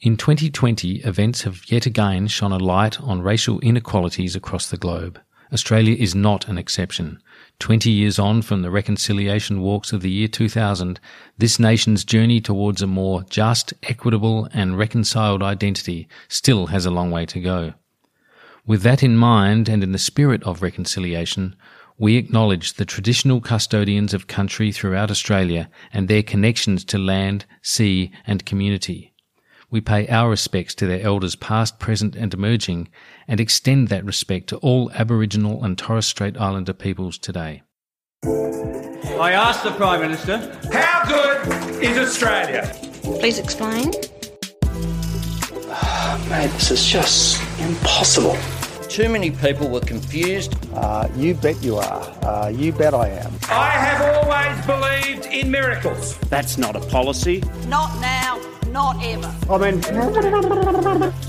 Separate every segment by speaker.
Speaker 1: In 2020, events have yet again shone a light on racial inequalities across the globe. Australia is not an exception. 20 years on from the reconciliation walks of the year 2000, this nation's journey towards a more just, equitable and reconciled identity still has a long way to go. With that in mind and in the spirit of reconciliation, we acknowledge the traditional custodians of country throughout Australia and their connections to land, sea and community we pay our respects to their elders past, present and emerging and extend that respect to all Aboriginal and Torres Strait Islander peoples today.
Speaker 2: I asked the Prime Minister, how good is Australia?
Speaker 3: Please explain.
Speaker 4: Oh, mate, this is just impossible.
Speaker 2: Too many people were confused.
Speaker 5: Uh, you bet you are. Uh, you bet I am.
Speaker 2: I have always believed in miracles.
Speaker 6: That's not a policy.
Speaker 7: Not now not ever.
Speaker 5: I mean,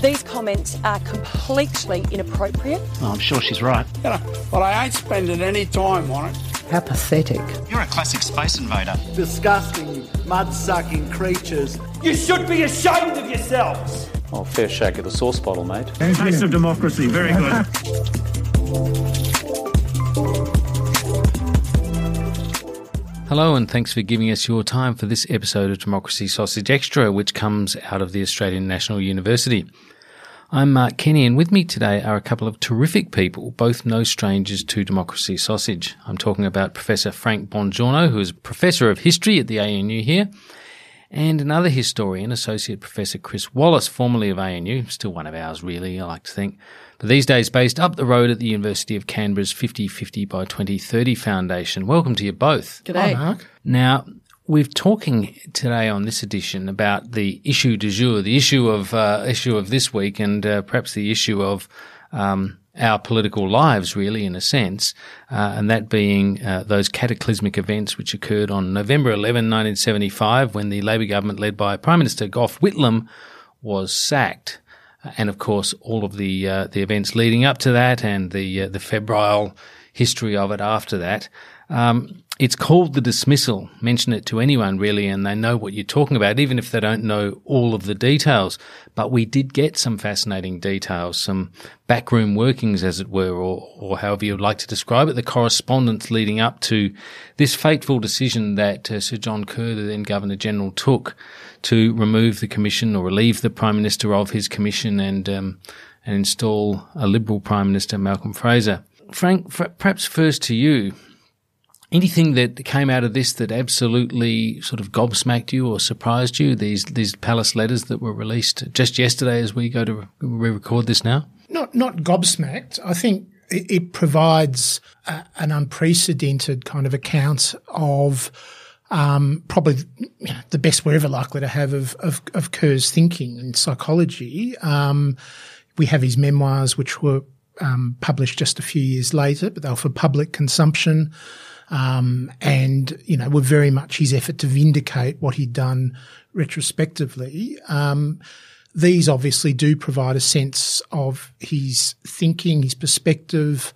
Speaker 8: these comments are completely inappropriate.
Speaker 6: Oh, I'm sure she's right.
Speaker 9: You know, but I ain't spending any time on it.
Speaker 10: How pathetic.
Speaker 11: You're a classic space invader.
Speaker 12: Disgusting, mud sucking creatures.
Speaker 2: You should be ashamed of yourselves.
Speaker 13: Oh, fair shake of the sauce bottle, mate.
Speaker 14: Taste of democracy, very good.
Speaker 1: Hello, and thanks for giving us your time for this episode of Democracy Sausage Extra, which comes out of the Australian National University. I'm Mark Kenny, and with me today are a couple of terrific people, both no strangers to democracy sausage. I'm talking about Professor Frank Bongiorno, who is Professor of History at the ANU here, and another historian, Associate Professor Chris Wallace, formerly of ANU, still one of ours really, I like to think, but these days based up the road at the University of Canberra's 50-50 by 2030 Foundation. Welcome to you both.
Speaker 15: G'day. Hi, Mark.
Speaker 1: Now, we're talking today on this edition about the issue du jour, the issue of uh, issue of this week, and uh, perhaps the issue of um, our political lives, really, in a sense, uh, and that being uh, those cataclysmic events which occurred on November 11, 1975, when the Labor government, led by Prime Minister Gough Whitlam, was sacked and of course all of the uh, the events leading up to that and the uh, the febrile history of it after that. Um, it's called the dismissal. Mention it to anyone really, and they know what you're talking about, even if they don't know all of the details. But we did get some fascinating details, some backroom workings, as it were, or, or however you'd like to describe it, the correspondence leading up to this fateful decision that uh, Sir John Kerr, the then Governor General, took to remove the commission or relieve the Prime Minister of his commission and um, and install a Liberal Prime Minister, Malcolm Fraser. Frank, perhaps first to you anything that came out of this that absolutely sort of gobsmacked you or surprised you? These these palace letters that were released just yesterday, as we go to re-record this now.
Speaker 15: Not not gobsmacked. I think it, it provides a, an unprecedented kind of account of. Um, probably the best we're ever likely to have of, of, of Kerr's thinking and psychology. Um, we have his memoirs, which were um, published just a few years later, but they were for public consumption. Um, and, you know, were very much his effort to vindicate what he'd done retrospectively. Um, these obviously do provide a sense of his thinking, his perspective,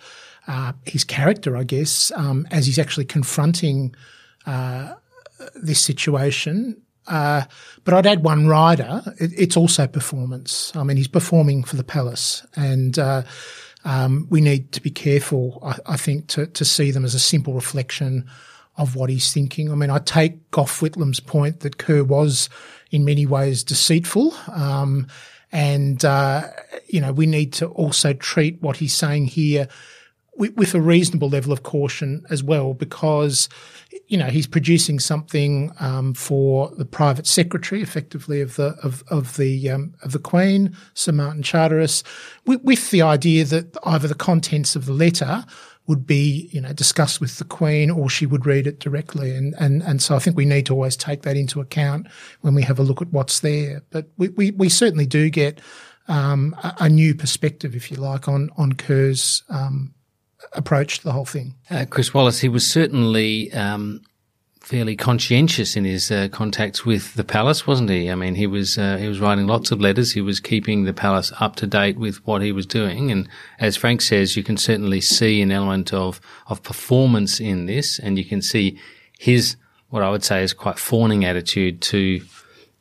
Speaker 15: uh, his character, I guess, um, as he's actually confronting uh, this situation. Uh, but I'd add one rider. It, it's also performance. I mean, he's performing for the palace, and uh, um, we need to be careful, I, I, think, to, to see them as a simple reflection of what he's thinking. I mean, I take Gough Whitlam's point that Kerr was in many ways deceitful. Um, and, uh, you know, we need to also treat what he's saying here with, with, a reasonable level of caution as well, because, you know, he's producing something um, for the private secretary, effectively of the of of the um, of the Queen, Sir Martin Charteris, with, with, the idea that either the contents of the letter would be, you know, discussed with the Queen or she would read it directly. And, and, and so I think we need to always take that into account when we have a look at what's there. But we, we, we certainly do get um, a, a, new perspective, if you like, on, on Kerr's um, approach the whole thing.
Speaker 1: Uh, Chris Wallace, he was certainly um, fairly conscientious in his uh, contacts with the palace, wasn't he? I mean, he was uh, he was writing lots of letters. He was keeping the palace up to date with what he was doing, and as Frank says, you can certainly see an element of of performance in this, and you can see his what I would say is quite fawning attitude to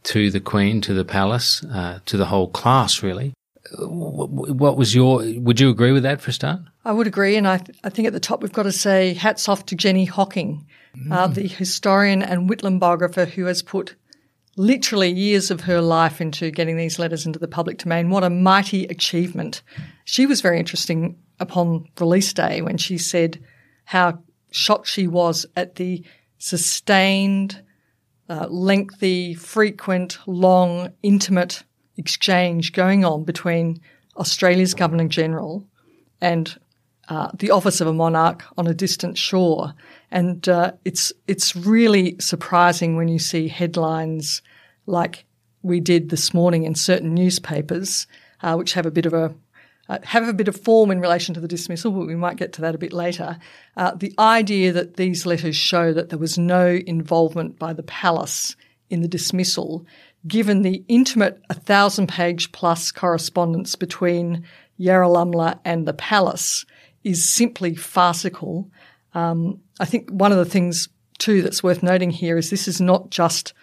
Speaker 1: to the Queen, to the palace, uh, to the whole class, really. What was your? Would you agree with that for a start?
Speaker 3: I would agree, and I, th- I think at the top we've got to say hats off to Jenny Hocking mm. uh, the historian and Whitlam biographer who has put literally years of her life into getting these letters into the public domain. What a mighty achievement. She was very interesting upon release day when she said how shocked she was at the sustained, uh, lengthy, frequent, long, intimate exchange going on between Australia's Governor General and uh, the office of a monarch on a distant shore. And uh, it's it's really surprising when you see headlines like we did this morning in certain newspapers, uh, which have a bit of a uh, have a bit of form in relation to the dismissal, but we might get to that a bit later. Uh, the idea that these letters show that there was no involvement by the palace in the dismissal, given the intimate, a thousand page plus correspondence between Yarralumla and the palace, is simply farcical. Um, I think one of the things too that's worth noting here is this is not just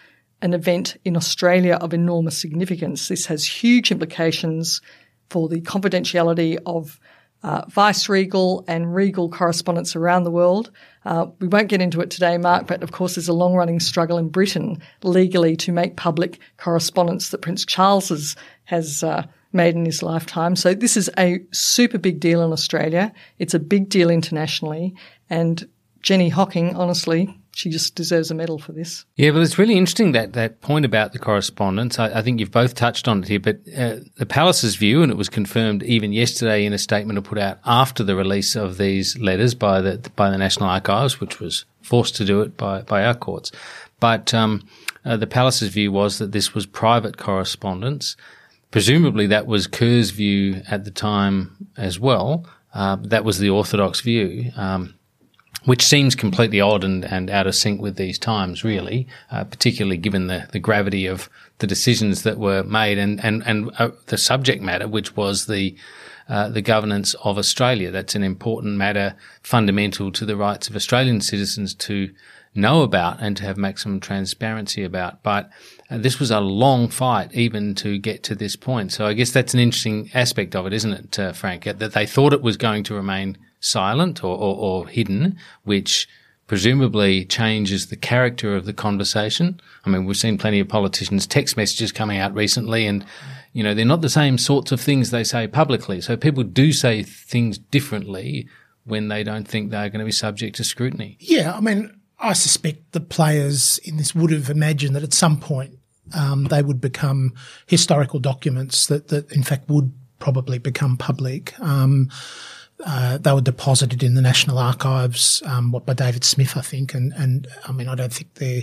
Speaker 3: an event in Australia of enormous significance. This has huge implications for the confidentiality of uh, vice regal and regal correspondence around the world. Uh, we won't get into it today, Mark, but of course there's a long running struggle in Britain legally to make public correspondence that Prince Charles has, uh, made in his lifetime. So this is a super big deal in Australia. It's a big deal internationally. And Jenny Hocking, honestly, she just deserves a medal for this.
Speaker 1: Yeah, well, it's really interesting that that point about the correspondence. I, I think you've both touched on it here, but uh, the palace's view, and it was confirmed even yesterday in a statement put out after the release of these letters by the by the National Archives, which was forced to do it by by our courts. But um, uh, the palace's view was that this was private correspondence. Presumably, that was Kerr's view at the time as well. Uh, that was the orthodox view. Um, which seems completely odd and, and out of sync with these times, really, uh, particularly given the, the gravity of the decisions that were made and, and, and uh, the subject matter, which was the, uh, the governance of Australia. That's an important matter fundamental to the rights of Australian citizens to know about and to have maximum transparency about. But uh, this was a long fight even to get to this point. So I guess that's an interesting aspect of it, isn't it, uh, Frank? That they thought it was going to remain silent or, or, or hidden, which presumably changes the character of the conversation. I mean, we've seen plenty of politicians' text messages coming out recently and, you know, they're not the same sorts of things they say publicly. So people do say things differently when they don't think they're going to be subject to scrutiny.
Speaker 15: Yeah. I mean, I suspect the players in this would have imagined that at some point um, they would become historical documents that, that in fact would probably become public. Um, uh, they were deposited in the National Archives, um, what by David Smith, I think, and and I mean, I don't think there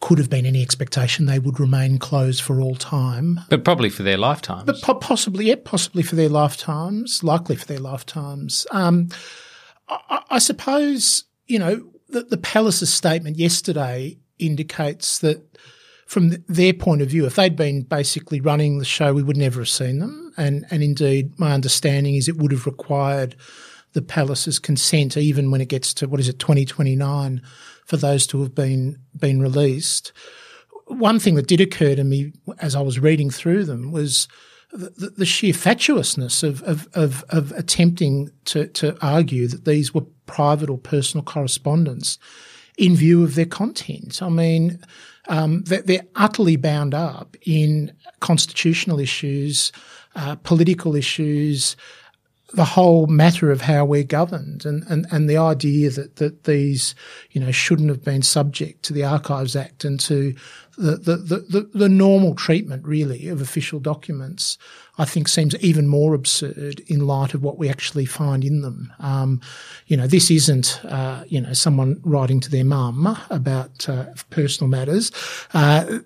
Speaker 15: could have been any expectation they would remain closed for all time.
Speaker 1: But probably for their lifetimes.
Speaker 15: But po- possibly, yeah, possibly for their lifetimes, likely for their lifetimes. Um, I, I, suppose you know the, the Palace's statement yesterday indicates that from their point of view, if they'd been basically running the show, we would never have seen them. And, and indeed, my understanding is it would have required the palace's consent, even when it gets to what is it, 2029, for those to have been been released. One thing that did occur to me as I was reading through them was the, the sheer fatuousness of, of, of, of attempting to, to argue that these were private or personal correspondence in view of their content. I mean, um, they're utterly bound up in constitutional issues, uh, political issues, the whole matter of how we're governed and, and, and the idea that, that these, you know, shouldn't have been subject to the Archives Act and to the, the, the, the normal treatment, really, of official documents, I think seems even more absurd in light of what we actually find in them. Um, you know, this isn't, uh, you know, someone writing to their mum about uh, personal matters. Uh,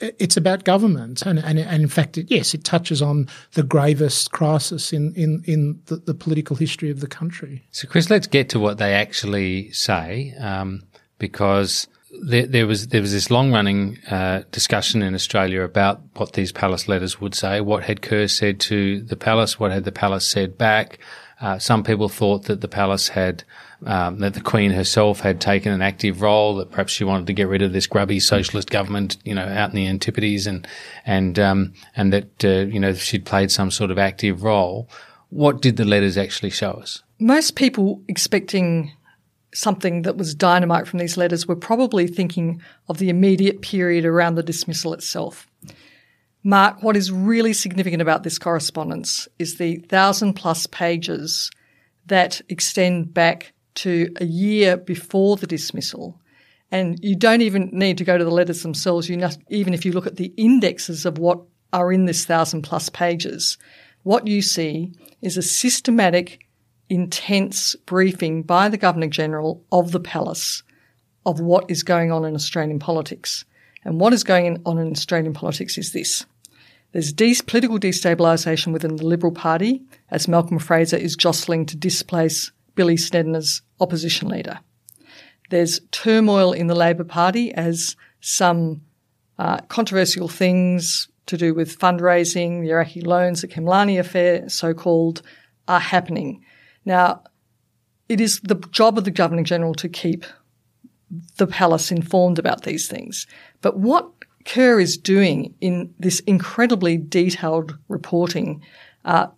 Speaker 15: it's about government. And, and, and in fact, it, yes, it touches on the gravest crisis in, in, in the, the, political history of the country.
Speaker 1: So, Chris, let's get to what they actually say, um, because there, there, was there was this long running uh, discussion in Australia about what these palace letters would say. What had Kerr said to the palace? What had the palace said back? Uh, some people thought that the palace had um, that the Queen herself had taken an active role. That perhaps she wanted to get rid of this grubby socialist government, you know, out in the Antipodes, and and um, and that uh, you know she'd played some sort of active role. What did the letters actually show us?
Speaker 3: Most people expecting something that was dynamite from these letters were probably thinking of the immediate period around the dismissal itself. Mark, what is really significant about this correspondence is the thousand plus pages that extend back to a year before the dismissal. And you don't even need to go to the letters themselves. You know, even if you look at the indexes of what are in this thousand plus pages, what you see is a systematic intense briefing by the Governor General of the Palace of what is going on in Australian politics. And what is going on in Australian politics is this. There's de- political destabilisation within the Liberal Party as Malcolm Fraser is jostling to displace Billy Snedden as opposition leader. There's turmoil in the Labor Party as some uh, controversial things to do with fundraising, the Iraqi loans, the Khemlani affair, so called, are happening. Now, it is the job of the Governor General to keep the palace informed about these things. But what Kerr is doing in this incredibly detailed reporting, uh,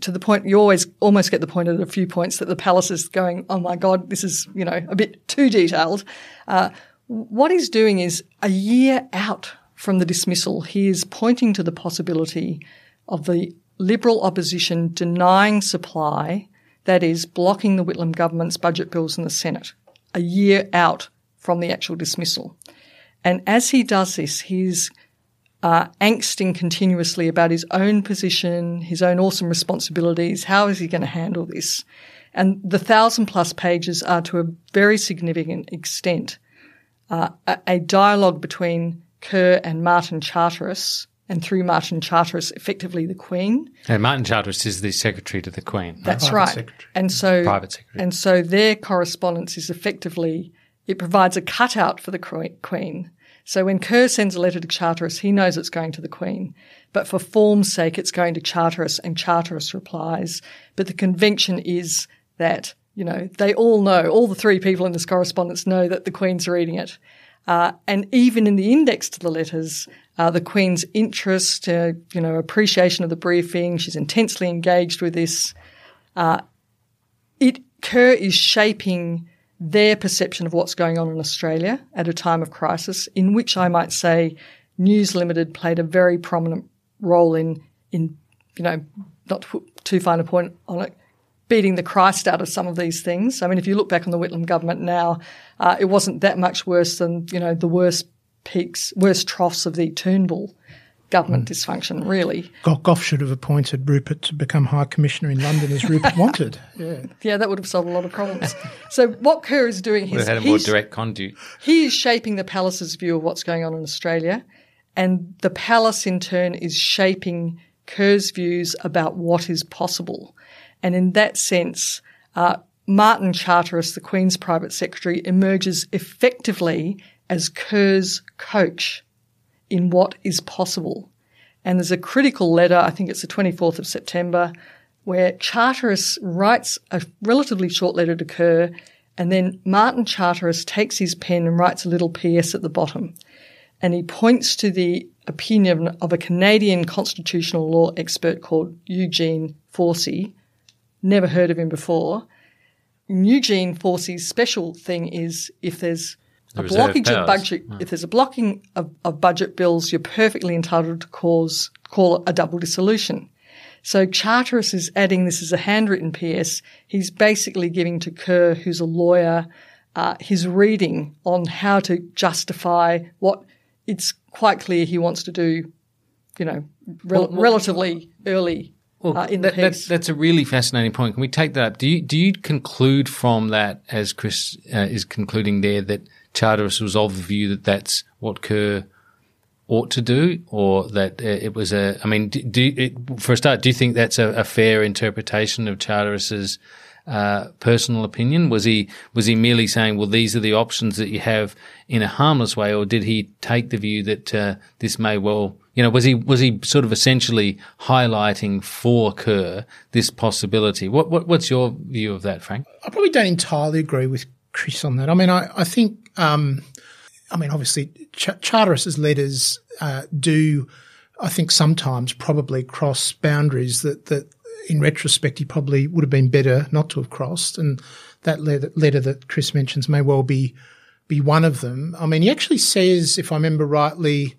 Speaker 3: to the point you always almost get the point at a few points that the palace is going, oh my god, this is you know a bit too detailed. Uh, what he's doing is a year out from the dismissal, he is pointing to the possibility of the Liberal opposition denying supply that is, blocking the Whitlam government's budget bills in the Senate a year out from the actual dismissal. And as he does this, he's uh, angsting continuously about his own position, his own awesome responsibilities. How is he going to handle this? And the thousand plus pages are to a very significant extent uh, a, a dialogue between Kerr and Martin Charteris and through Martin Charteris, effectively the Queen.
Speaker 1: And Martin Charteris is the secretary to the Queen.
Speaker 3: Right? That's right. Secretary. And so, private secretary. And so their correspondence is effectively it provides a cutout for the Queen. So when Kerr sends a letter to Charteris, he knows it's going to the Queen. But for form's sake, it's going to Charteris, and Charteris replies. But the convention is that you know they all know, all the three people in this correspondence know that the Queen's reading it. Uh, and even in the index to the letters, uh, the Queen's interest, uh, you know, appreciation of the briefing. She's intensely engaged with this. Uh, it Kerr is shaping their perception of what's going on in Australia at a time of crisis, in which I might say News Limited played a very prominent role in, in you know, not to put too fine a point on it, beating the Christ out of some of these things. I mean, if you look back on the Whitlam government now, uh, it wasn't that much worse than you know the worst peaks, worst troughs of the Turnbull government mm. dysfunction, really.
Speaker 15: Gough should have appointed Rupert to become High Commissioner in London as Rupert wanted.
Speaker 3: Yeah. yeah, that would have solved a lot of problems. so what Kerr is doing,
Speaker 1: he's, had a more direct conduit.
Speaker 3: He is shaping the palace's view of what's going on in Australia, and the palace in turn is shaping Kerr's views about what is possible. And in that sense, uh, Martin Charteris, the Queen's private secretary, emerges effectively as Kerr's coach in what is possible. And there's a critical letter, I think it's the 24th of September, where Charteris writes a relatively short letter to Kerr, and then Martin Charteris takes his pen and writes a little PS at the bottom. And he points to the opinion of a Canadian constitutional law expert called Eugene Forsey. Never heard of him before. Eugene Forsey's special thing is if there's a blockage of budget. If there's a blocking of, of, budget bills, you're perfectly entitled to cause call it a double dissolution. So Charteris is adding this as a handwritten PS. He's basically giving to Kerr, who's a lawyer, uh, his reading on how to justify what it's quite clear he wants to do, you know, rel- well, well, relatively early well, uh, in that,
Speaker 1: the piece. That, that's a really fascinating point. Can we take that up? Do you do you conclude from that, as Chris uh, is concluding there, that Charteris was of the view that that's what Kerr ought to do, or that uh, it was a? I mean, do, do it, for a start, do you think that's a, a fair interpretation of Charteris's uh, personal opinion? Was he was he merely saying, "Well, these are the options that you have" in a harmless way, or did he take the view that uh, this may well you know, was he was he sort of essentially highlighting for Kerr this possibility? What, what what's your view of that, Frank?
Speaker 15: I probably don't entirely agree with Chris on that. I mean, I I think, um, I mean, obviously, Ch- letters uh, do, I think, sometimes probably cross boundaries that that in retrospect he probably would have been better not to have crossed, and that letter, letter that Chris mentions may well be be one of them. I mean, he actually says, if I remember rightly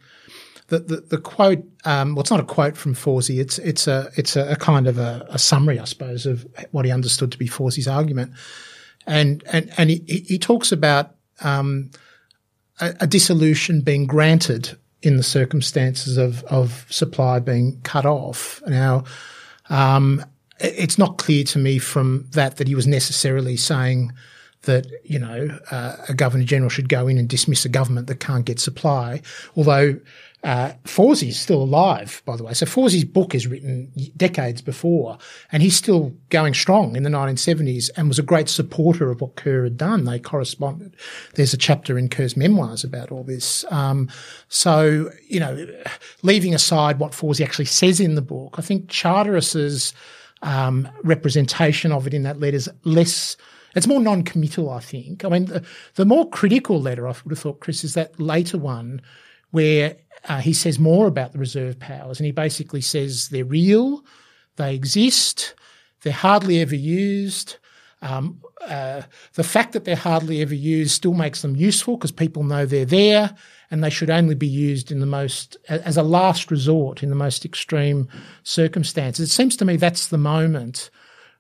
Speaker 15: the, the, the quote, um, well, it's not a quote from Forsey. It's, it's a, it's a, a kind of a, a, summary, I suppose, of what he understood to be Forsey's argument. And, and, and he, he talks about, um, a, a, dissolution being granted in the circumstances of, of supply being cut off. Now, um, it's not clear to me from that that he was necessarily saying that you know uh, a governor general should go in and dismiss a government that can't get supply. Although uh, Forsey is still alive, by the way. So Forsey's book is written decades before, and he's still going strong in the 1970s and was a great supporter of what Kerr had done. They corresponded. There's a chapter in Kerr's memoirs about all this. Um, so, you know, leaving aside what Fawsey actually says in the book, I think Charteris's um, representation of it in that letter is less – it's more non-committal, I think. I mean, the, the, more critical letter I would have thought, Chris, is that later one where uh, he says more about the reserve powers, and he basically says they're real, they exist, they're hardly ever used. Um, uh, the fact that they're hardly ever used still makes them useful because people know they're there, and they should only be used in the most as a last resort in the most extreme circumstances. It seems to me that's the moment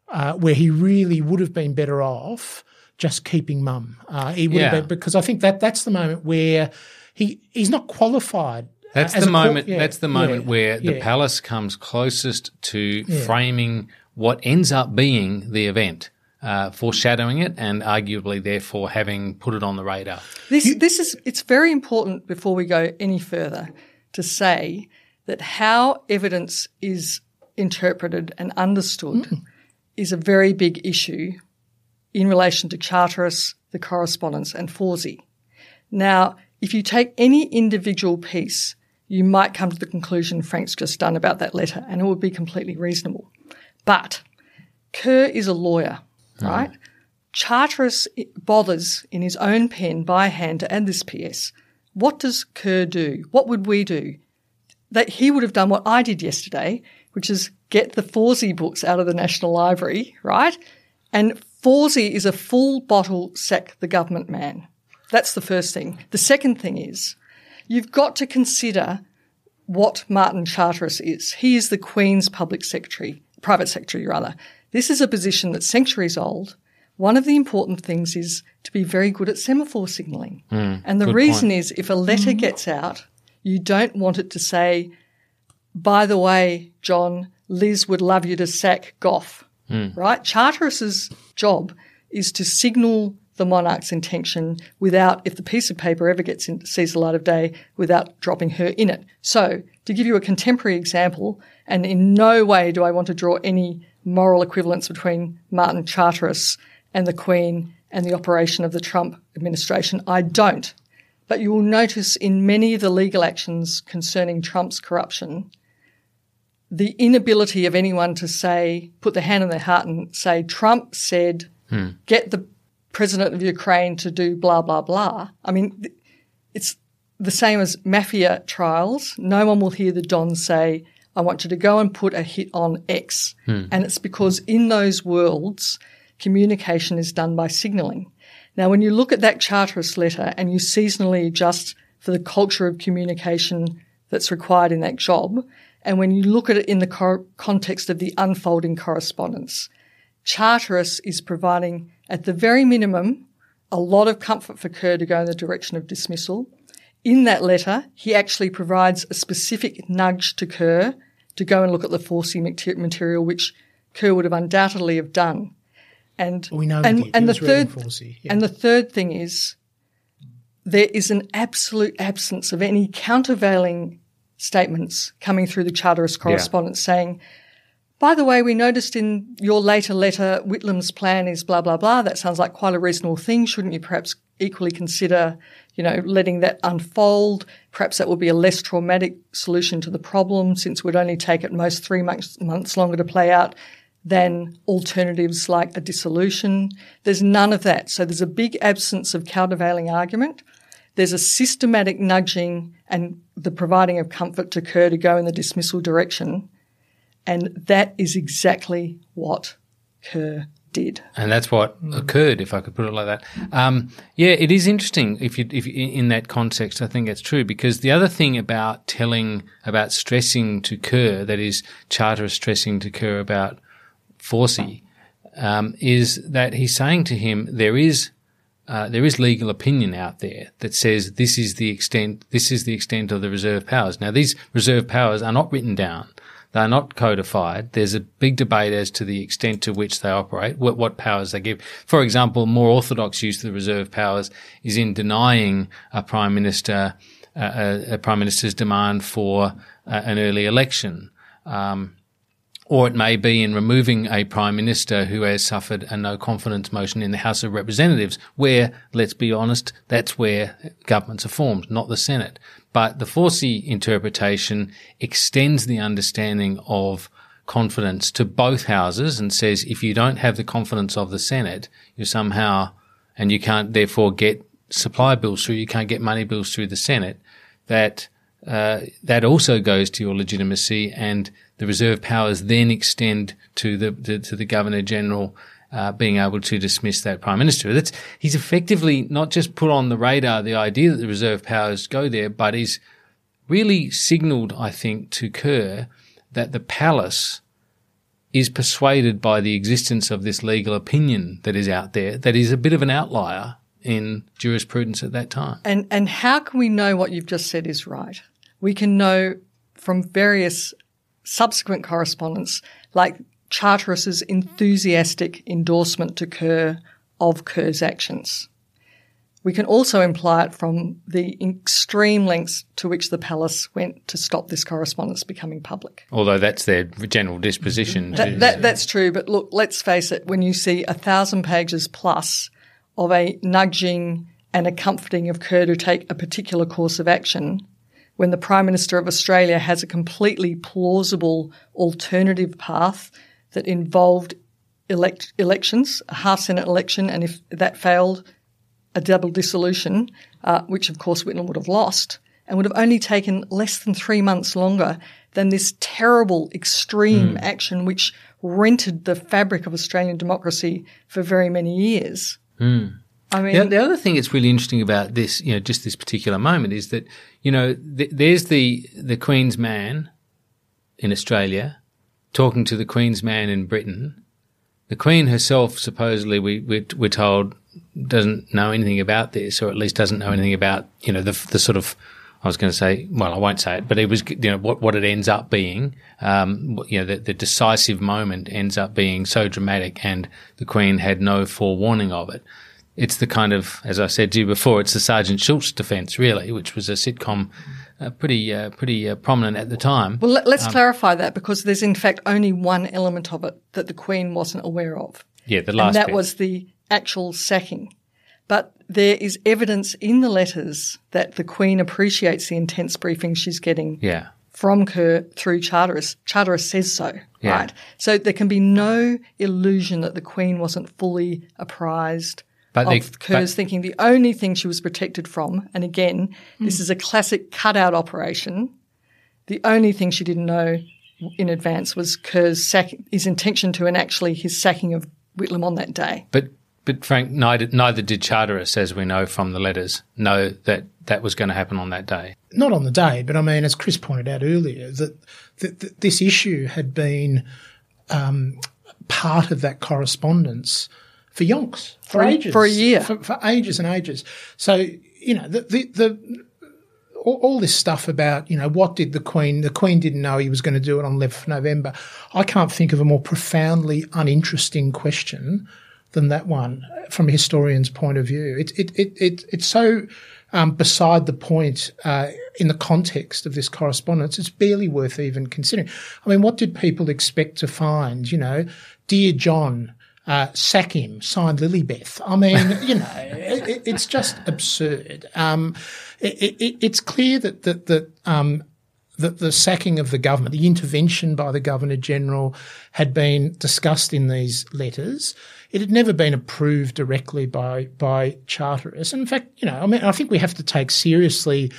Speaker 15: uh, where he really would have been better off just keeping mum. Uh, he would yeah. have been, because I think that that's the moment where he he's not qualified.
Speaker 1: That's the moment. yeah, that's the moment yeah, where the palace comes closest to framing what ends up being the event. Uh, foreshadowing it and arguably therefore having put it on the radar.
Speaker 3: This this is it's very important before we go any further to say that how evidence is interpreted and understood mm is a very big issue in relation to Charteris, the correspondence, and Forsey. Now, if you take any individual piece, you might come to the conclusion Frank's just done about that letter, and it would be completely reasonable. But Kerr is a lawyer, mm. right? Charteris bothers in his own pen by hand to add this PS. What does Kerr do? What would we do? That he would have done what I did yesterday, which is get the Forsey books out of the National Library, right? And Forsey is a full bottle sack the government man. That's the first thing. The second thing is you've got to consider what Martin Charteris is. He is the Queen's public secretary, private secretary rather. This is a position that's centuries old. One of the important things is to be very good at semaphore signalling. Mm, and the reason point. is if a letter gets out, you don't want it to say, by the way, John, Liz would love you to sack Gough, mm. right? Charteris's job is to signal the monarch's intention without, if the piece of paper ever gets in, sees the light of day, without dropping her in it. So, to give you a contemporary example, and in no way do I want to draw any moral equivalence between Martin Charteris and the Queen and the operation of the Trump administration. I don't. But you will notice in many of the legal actions concerning Trump's corruption, the inability of anyone to say, put their hand on their heart and say, Trump said, hmm. get the president of Ukraine to do blah, blah, blah. I mean, it's the same as mafia trials. No one will hear the Don say, I want you to go and put a hit on X. Hmm. And it's because in those worlds, communication is done by signaling. Now, when you look at that Charteris letter and you seasonally adjust for the culture of communication that's required in that job, and when you look at it in the cor- context of the unfolding correspondence, Charteris is providing, at the very minimum, a lot of comfort for Kerr to go in the direction of dismissal. in that letter, he actually provides a specific nudge to Kerr to go and look at the Forsey material, which Kerr would have undoubtedly have done. And
Speaker 15: we know
Speaker 3: and,
Speaker 15: and
Speaker 3: the third yeah. and the third thing is there is an absolute absence of any countervailing statements coming through the Charterist correspondence yeah. saying, by the way, we noticed in your later letter, Whitlam's plan is blah, blah, blah. That sounds like quite a reasonable thing. Shouldn't you perhaps equally consider, you know, letting that unfold? Perhaps that would be a less traumatic solution to the problem since it would only take at most three months, months longer to play out than alternatives like a dissolution. There's none of that. So there's a big absence of countervailing argument. There's a systematic nudging and the providing of comfort to Kerr to go in the dismissal direction. And that is exactly what Kerr did.
Speaker 1: And that's what occurred, if I could put it like that. Um, yeah, it is interesting if you, if you, in that context, I think that's true because the other thing about telling, about stressing to Kerr, that is Charter stressing to Kerr about Forsey, um, is that he's saying to him, there is, uh, there is legal opinion out there that says this is the extent, this is the extent of the reserve powers. Now, these reserve powers are not written down. They're not codified. There's a big debate as to the extent to which they operate, what, what powers they give. For example, more orthodox use of the reserve powers is in denying a prime minister, uh, a, a, prime minister's demand for uh, an early election. Um, or it may be in removing a prime minister who has suffered a no confidence motion in the House of Representatives, where, let's be honest, that's where governments are formed, not the Senate. But the Forsey interpretation extends the understanding of confidence to both houses and says if you don't have the confidence of the Senate, you somehow, and you can't therefore get supply bills through, you can't get money bills through the Senate, that uh, that also goes to your legitimacy, and the reserve powers then extend to the to the governor general uh, being able to dismiss that prime minister. That's he's effectively not just put on the radar the idea that the reserve powers go there, but he's really signalled, I think, to Kerr that the palace is persuaded by the existence of this legal opinion that is out there that is a bit of an outlier in jurisprudence at that time.
Speaker 3: And and how can we know what you've just said is right? We can know from various subsequent correspondence, like Charteris's enthusiastic endorsement to Kerr of Kerr's actions. We can also imply it from the extreme lengths to which the palace went to stop this correspondence becoming public.
Speaker 1: Although that's their general disposition.
Speaker 3: That, that, that's true, but look, let's face it, when you see a thousand pages plus of a nudging and a comforting of Kerr to take a particular course of action, when the Prime Minister of Australia has a completely plausible alternative path that involved elect- elections, a half Senate election, and if that failed, a double dissolution, uh, which of course Whitlam would have lost, and would have only taken less than three months longer than this terrible extreme mm. action which rented the fabric of Australian democracy for very many years.
Speaker 1: Mm. I mean, the, the, other thing that's really interesting about this, you know, just this particular moment is that, you know, th- there's the the Queen's man in Australia talking to the Queen's man in Britain. The Queen herself, supposedly, we, we're, we're told, doesn't know anything about this, or at least doesn't know anything about, you know, the, the sort of, I was going to say, well, I won't say it, but it was, you know, what, what it ends up being, um, you know, the, the decisive moment ends up being so dramatic and the Queen had no forewarning of it. It's the kind of, as I said to you before, it's the Sergeant Schultz defense, really, which was a sitcom uh, pretty uh, pretty uh, prominent at the time.
Speaker 3: Well, let, us um, clarify that because there's in fact only one element of it that the Queen wasn't aware of.
Speaker 1: Yeah, the last.
Speaker 3: And that
Speaker 1: bit.
Speaker 3: was the actual sacking. But there is evidence in the letters that the Queen appreciates the intense briefing she's getting.
Speaker 1: Yeah.
Speaker 3: From Kerr through Charteris. Charteris says so, yeah. right? So there can be no illusion that the Queen wasn't fully apprised but of they, Kerr's but, thinking the only thing she was protected from, and again, mm. this is a classic cutout operation. The only thing she didn't know in advance was Kerr's sack, his intention to, and actually his sacking of Whitlam on that day.
Speaker 1: But but Frank, neither, neither did Charteris, as we know from the letters, know that that was going to happen on that day.
Speaker 15: Not on the day, but I mean, as Chris pointed out earlier, that, that, that this issue had been um, part of that correspondence for yonks for,
Speaker 3: for
Speaker 15: ages
Speaker 3: for a year
Speaker 15: for, for, ages and ages. So you know the, the, the all, all, this stuff about, you know, what did the Queen, the Queen didn't know he was going to do it on 11th November. I can't think of a more profoundly uninteresting question than that one from a historian's point of view. It, it, it, it it's so um, beside the point uh, in the context of this correspondence, it's barely worth even considering. I mean, what did people expect to find? You know, dear John, uh, sack him, signed Lilybeth. I mean, you know, it, it's just absurd. Um, it, it's clear that that that um, that the sacking of the government, the intervention by the Governor General, had been discussed in these letters. It had never been approved directly by by Charteris. In fact, you know, I mean, I think we have to take seriously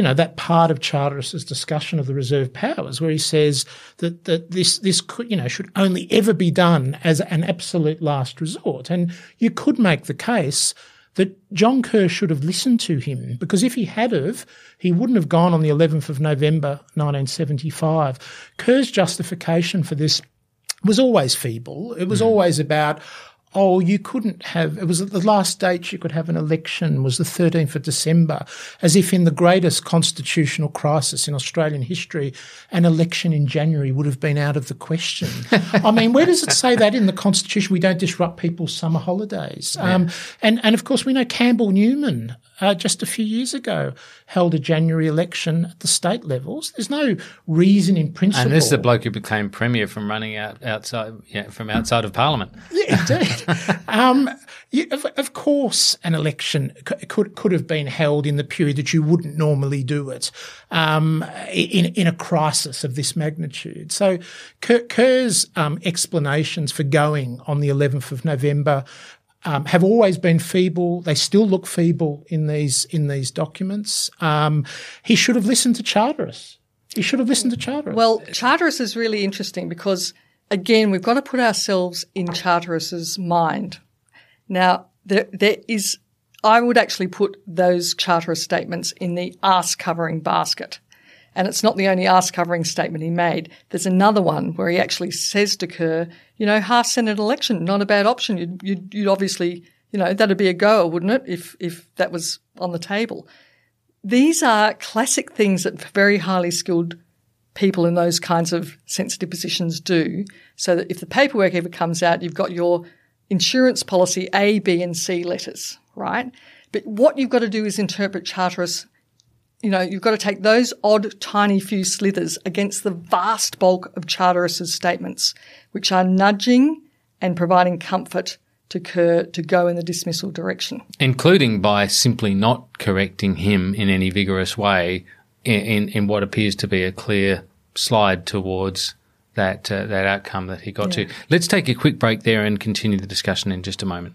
Speaker 15: you know, that part of Charteris's discussion of the reserve powers, where he says that, that this, this could, you know, should only ever be done as an absolute last resort. And you could make the case that John Kerr should have listened to him because if he had have, he wouldn't have gone on the 11th of November 1975. Kerr's justification for this was always feeble. It was mm. always about, oh, you couldn't have, it was the last date you could have an election was the 13th of December, as if in the greatest constitutional crisis in Australian history, an election in January would have been out of the question. I mean, where does it say that in the Constitution? We don't disrupt people's summer holidays. Yeah. Um, and, and of course, we know Campbell Newman uh, just a few years ago held a January election at the state levels. There's no reason in principle.
Speaker 1: And this is the bloke who became premier from running out outside, yeah, from outside of Parliament.
Speaker 15: Yeah, indeed. um, you, of, of, course, an election could could have been held in the period that you wouldn't normally do it um, in in a crisis of this magnitude. So Kerr's um, explanations for going on the 11th of November um, have always been feeble. They still look feeble in these in these documents. Um, he should have listened to Charteris. He should have listened to Charteris.
Speaker 3: Well, Charteris is really interesting because again, we've got to put ourselves in Charteris's mind. Now, there there is. I would actually put those Charteris statements in the ass covering basket. And it's not the only ass covering statement he made. There's another one where he actually says to Kerr, you know, half Senate election, not a bad option. You'd, you'd, you'd obviously, you know, that'd be a goer, wouldn't it, if, if that was on the table. These are classic things that very highly skilled people in those kinds of sensitive positions do. So that if the paperwork ever comes out, you've got your insurance policy A, B, and C letters, right? But what you've got to do is interpret Charteris you know, you've got to take those odd, tiny few slithers against the vast bulk of Charteris's statements, which are nudging and providing comfort to Kerr to go in the dismissal direction.
Speaker 1: Including by simply not correcting him in any vigorous way in, in, in what appears to be a clear slide towards that, uh, that outcome that he got yeah. to. Let's take a quick break there and continue the discussion in just a moment.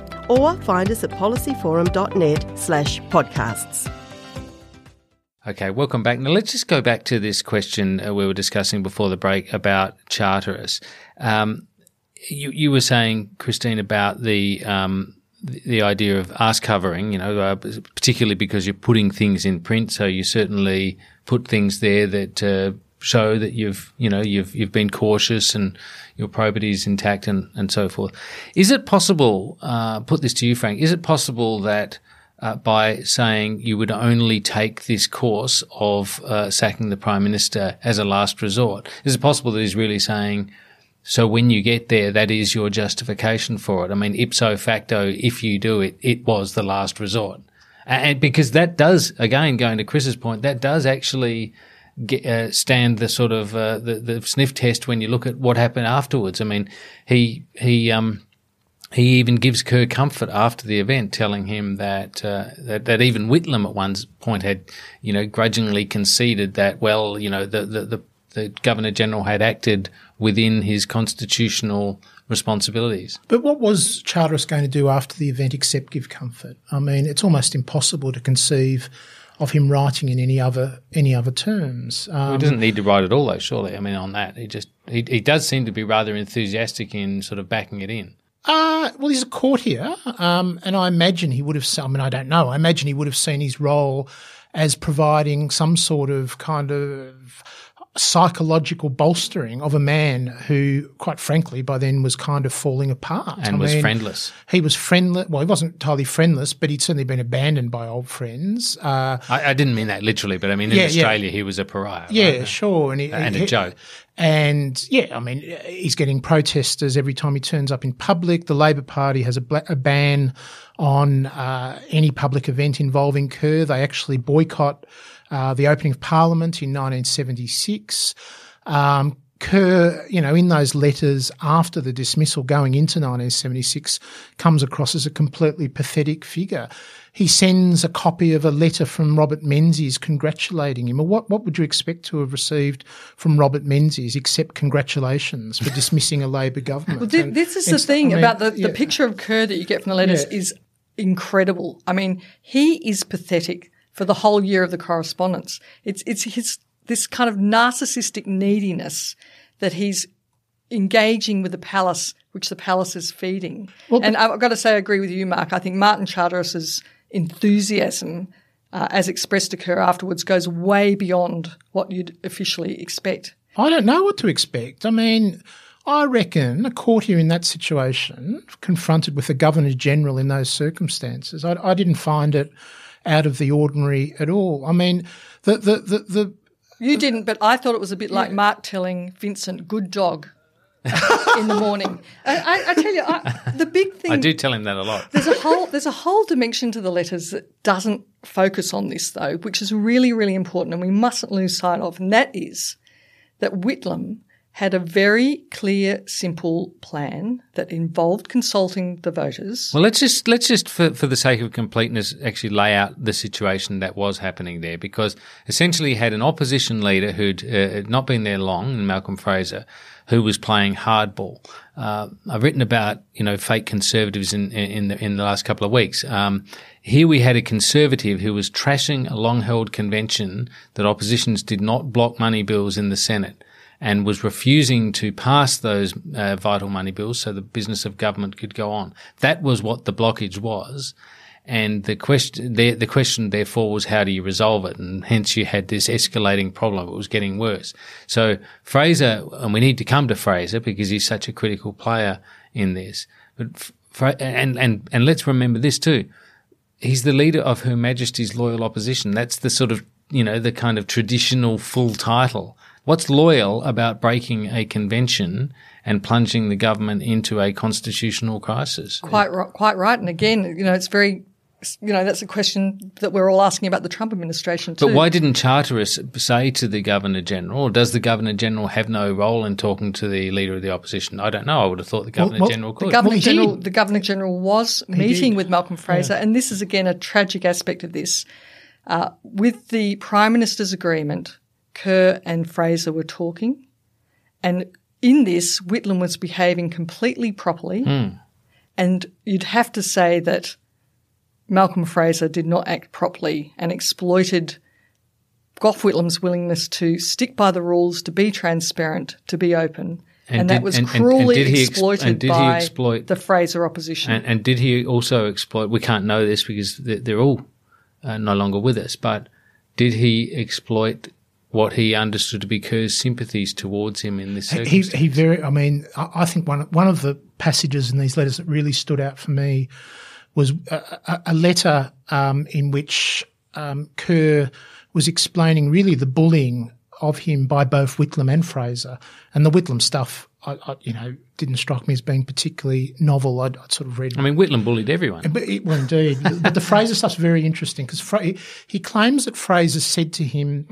Speaker 10: or find us at policyforum.net slash podcasts.
Speaker 1: Okay, welcome back. Now let's just go back to this question uh, we were discussing before the break about Charteris. Um, you, you were saying, Christine, about the um, the idea of ass covering, you know, uh, particularly because you're putting things in print, so you certainly put things there that uh, show that you've, you know, you've you've been cautious and your probity is intact and, and so forth. Is it possible, uh, put this to you, Frank, is it possible that uh, by saying you would only take this course of uh, sacking the Prime Minister as a last resort, is it possible that he's really saying, So when you get there, that is your justification for it. I mean, ipso facto, if you do it, it was the last resort. And because that does, again, going to Chris's point, that does actually get, uh, stand the sort of uh, the, the sniff test when you look at what happened afterwards. I mean, he he um, he even gives Kerr comfort after the event, telling him that, uh, that that even Whitlam at one point had, you know, grudgingly conceded that well, you know, the the, the, the Governor General had acted within his constitutional responsibilities.
Speaker 15: But what was Charteris going to do after the event except give comfort? I mean, it's almost impossible to conceive of him writing in any other any other terms.
Speaker 1: Um, well, he doesn't need to write at all, though. Surely, I mean, on that, he just he, he does seem to be rather enthusiastic in sort of backing it in.
Speaker 15: Uh, well, he's a courtier, um, and I imagine he would have. I mean, I don't know. I imagine he would have seen his role as providing some sort of kind of psychological bolstering of a man who, quite frankly, by then was kind of falling apart
Speaker 1: and I was mean, friendless.
Speaker 15: He was friendless. Well, he wasn't entirely friendless, but he'd certainly been abandoned by old friends. Uh,
Speaker 1: I, I, didn't mean that literally, but I mean in yeah, Australia, yeah. he was a pariah.
Speaker 15: Yeah, right? sure,
Speaker 1: and, he, and he, a joke.
Speaker 15: And yeah, I mean, he's getting protesters every time he turns up in public. The Labor Party has a, a ban on uh, any public event involving Kerr. They actually boycott uh, the opening of Parliament in 1976. Um, Kerr, you know, in those letters after the dismissal going into 1976, comes across as a completely pathetic figure. He sends a copy of a letter from Robert Menzies congratulating him. Well, what, what would you expect to have received from Robert Menzies except congratulations for dismissing a Labor government?
Speaker 3: Well, th- this is the thing I mean, about the, yeah. the picture of Kerr that you get from the letters yeah. is incredible. I mean, he is pathetic for the whole year of the correspondence. It's, it's his, this kind of narcissistic neediness that he's engaging with the palace, which the palace is feeding. Well, and I've got to say, I agree with you, Mark. I think Martin Charteris's enthusiasm, uh, as expressed to Kerr afterwards, goes way beyond what you'd officially expect.
Speaker 15: I don't know what to expect. I mean, I reckon a courtier in that situation, confronted with the Governor General in those circumstances, I, I didn't find it out of the ordinary at all. I mean, the the the, the
Speaker 3: you didn't, but I thought it was a bit yeah. like Mark telling Vincent, "Good dog." in the morning. I, I, I tell you, I, the big thing.
Speaker 1: I do tell him that a lot.
Speaker 3: There's a whole there's a whole dimension to the letters that doesn't focus on this though, which is really really important, and we mustn't lose sight of, and that is that Whitlam had a very clear, simple plan that involved consulting the voters.
Speaker 1: Well, let's just let's just for, for the sake of completeness actually lay out the situation that was happening there, because essentially had an opposition leader who'd uh, not been there long, Malcolm Fraser, who was playing hardball. Uh, I've written about you know fake conservatives in in the, in the last couple of weeks. Um, here we had a conservative who was trashing a long held convention that oppositions did not block money bills in the Senate and was refusing to pass those uh, vital money bills so the business of government could go on. That was what the blockage was. And the question, the, the question therefore was how do you resolve it? And hence you had this escalating problem. It was getting worse. So Fraser, and we need to come to Fraser because he's such a critical player in this. But, and, and, and let's remember this too. He's the leader of Her Majesty's Loyal Opposition. That's the sort of, you know, the kind of traditional full title. What's loyal about breaking a convention and plunging the government into a constitutional crisis?
Speaker 3: Quite right, quite right. And again, you know, it's very you know, that's a question that we're all asking about the Trump administration too.
Speaker 1: But why didn't Charteris say to the Governor General, or does the Governor General have no role in talking to the Leader of the Opposition? I don't know. I would have thought the Governor well, General could.
Speaker 3: The Governor well, General, the Governor General was he meeting did. with Malcolm Fraser, yeah. and this is again a tragic aspect of this. Uh, with the Prime Minister's agreement, Kerr and Fraser were talking. And in this, Whitlam was behaving completely properly. Mm. And you'd have to say that Malcolm Fraser did not act properly and exploited Gough Whitlam's willingness to stick by the rules, to be transparent, to be open. And, and did, that was and, cruelly and, exploited by exploit, the Fraser opposition.
Speaker 1: And, did he also exploit? We can't know this because they're, they're all uh, no longer with us. But did he exploit what he understood to be Kerr's sympathies towards him in this
Speaker 15: He, he very, I mean, I think one, one of the passages in these letters that really stood out for me was a, a letter um, in which um, Kerr was explaining really the bullying of him by both Whitlam and Fraser. And the Whitlam stuff, I, I, you know, didn't strike me as being particularly novel. I'd, I'd sort of read.
Speaker 1: I mean, Whitlam bullied everyone.
Speaker 15: But it, well, indeed. but the Fraser stuff's very interesting because Fra- he claims that Fraser said to him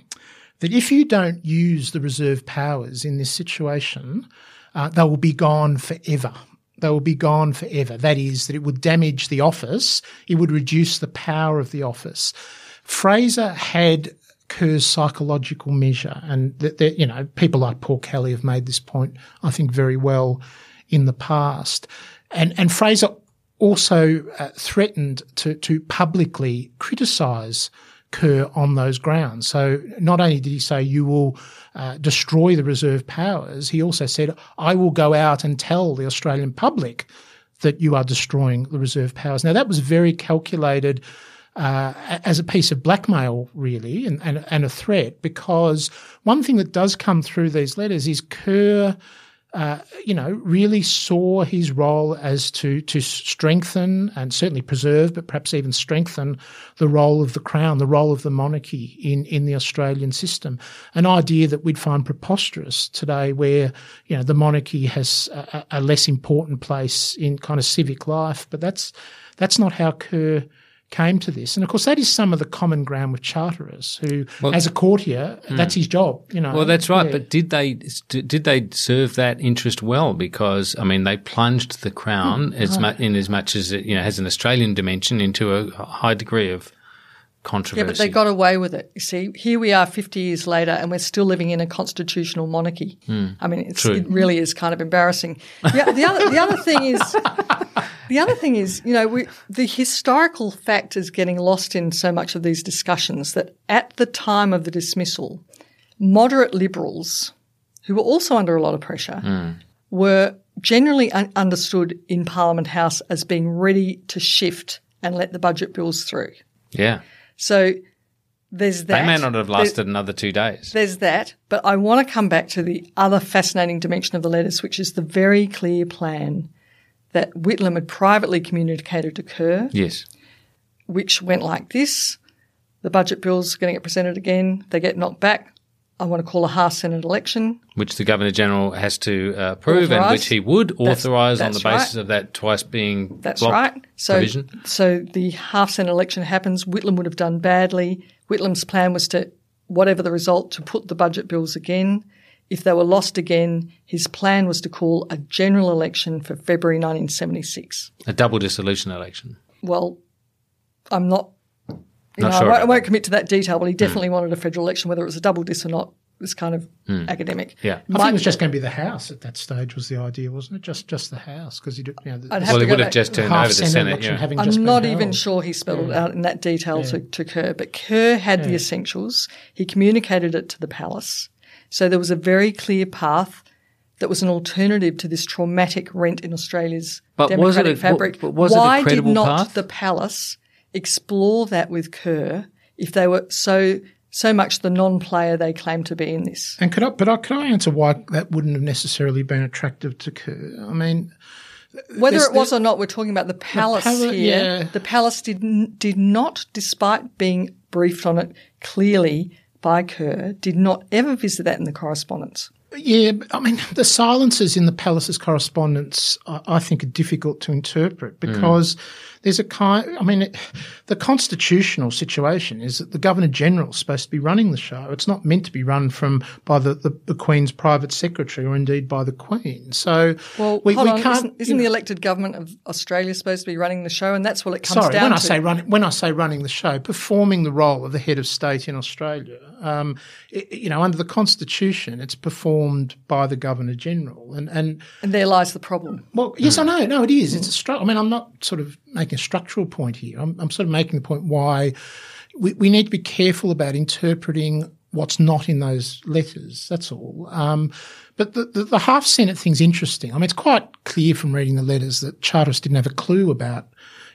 Speaker 15: that if you don't use the reserve powers in this situation, uh, they will be gone forever they will be gone forever. That is, that it would damage the office, it would reduce the power of the office. Fraser had Kerr's psychological measure, and that, that you know people like Paul Kelly have made this point, I think, very well in the past, and and Fraser also uh, threatened to to publicly criticise On those grounds. So not only did he say you will uh, destroy the reserve powers, he also said I will go out and tell the Australian public that you are destroying the reserve powers. Now that was very calculated. Uh, as a piece of blackmail, really, and, and, and a threat, because one thing that does come through these letters is Kerr uh, you know, really saw his role as to to strengthen and certainly preserve, but perhaps even strengthen the role of the crown, the role of the monarchy in in the Australian system. An idea that we'd find preposterous today, where you know the monarchy has a, a less important place in kind of civic life, but that's that's not how Kerr came to this. And of course, that is some of the common ground with Charteris who, well, as a courtier, mm. that's his job. You know.
Speaker 1: Well, that's right. Yeah. But did they did they serve that interest well? Because I mean, they plunged the crown mm. as mu- in as much as it you know has an Australian dimension into a high degree of controversy.
Speaker 3: Yeah, but they got away with it. You see, here we are 50 years later and we're still living in a constitutional monarchy.
Speaker 1: Mm,
Speaker 3: I mean, it really is kind of embarrassing. The, the, other, the other thing is, the other thing is, you know, we, the historical fact is getting lost in so much of these discussions that at the time of the dismissal, moderate liberals, who were also under a lot of pressure,
Speaker 1: mm.
Speaker 3: were generally un- understood in Parliament House as being ready to shift and let the budget bills through.
Speaker 1: Yeah.
Speaker 3: So there's that.
Speaker 1: They may not have lasted there's, another two days.
Speaker 3: There's that. But I want to come back to the other fascinating dimension of the letters, which is the very clear plan that Whitlam had privately communicated to Kerr.
Speaker 1: Yes.
Speaker 3: Which went like this. The budget bill's going to get presented again. They get knocked back. I want to call a half Senate election.
Speaker 1: Which the Governor General has to uh, approve authorise. and which he would authorise on the basis right. of that twice being
Speaker 3: That's right. So,
Speaker 1: provision.
Speaker 3: so the half Senate election happens. Whitlam would have done badly. Whitlam's plan was to, whatever the result, to put the budget bills again. If they were lost again, his plan was to call a general election for February 1976.
Speaker 1: A double dissolution election.
Speaker 3: Well, I'm not you
Speaker 1: Not
Speaker 3: know,
Speaker 1: sure
Speaker 3: I, won't, I won't commit to that detail, but he definitely mm. wanted a federal election, whether it was a double dis or not. Was kind of
Speaker 1: mm.
Speaker 3: academic.
Speaker 1: Yeah,
Speaker 15: I think it was just going to be the House at that stage. Was the idea, wasn't it? Just just the House because you, you know. The,
Speaker 1: well, he would have just turned over the Senate. Yeah.
Speaker 3: I'm not even sure he spelled yeah. it out in that detail yeah. to, to Kerr, but Kerr had the essentials. He communicated it to the palace, so there was a very clear path that was an alternative to this traumatic rent in Australia's
Speaker 1: but
Speaker 3: democratic
Speaker 1: was
Speaker 3: it a, fabric.
Speaker 1: Was
Speaker 3: Why
Speaker 1: it a
Speaker 3: did not
Speaker 1: path?
Speaker 3: the palace explore that with Kerr if they were so so much the non-player they claim to be in this.
Speaker 15: And could I, but I, could I answer why that wouldn't have necessarily been attractive to Kerr? I mean,
Speaker 3: whether it was or not, we're talking about the palace
Speaker 15: the pal-
Speaker 3: here.
Speaker 15: Yeah.
Speaker 3: The palace did did not, despite being briefed on it clearly by Kerr, did not ever visit that in the correspondence.
Speaker 15: Yeah, I mean, the silences in the palace's correspondence, I, I think, are difficult to interpret because mm. there's a kind. I mean, it, the constitutional situation is that the governor general is supposed to be running the show. It's not meant to be run from by the, the, the Queen's private secretary or indeed by the Queen. So,
Speaker 3: well,
Speaker 15: we,
Speaker 3: hold
Speaker 15: we
Speaker 3: on.
Speaker 15: can't.
Speaker 3: Isn't, isn't the elected government of Australia supposed to be running the show? And that's what it comes
Speaker 15: sorry,
Speaker 3: down
Speaker 15: when
Speaker 3: to.
Speaker 15: I say running, when I say running the show, performing the role of the head of state in Australia. Um, it, you know, under the constitution, it's performed by the governor general, and and
Speaker 3: and there lies the problem.
Speaker 15: Well, yes, I know. No, it is. It's a struggle. I mean, I'm not sort of making a structural point here. I'm, I'm sort of making the point why we, we need to be careful about interpreting what's not in those letters. That's all. Um, but the, the, the, half Senate thing's interesting. I mean, it's quite clear from reading the letters that Charteris didn't have a clue about,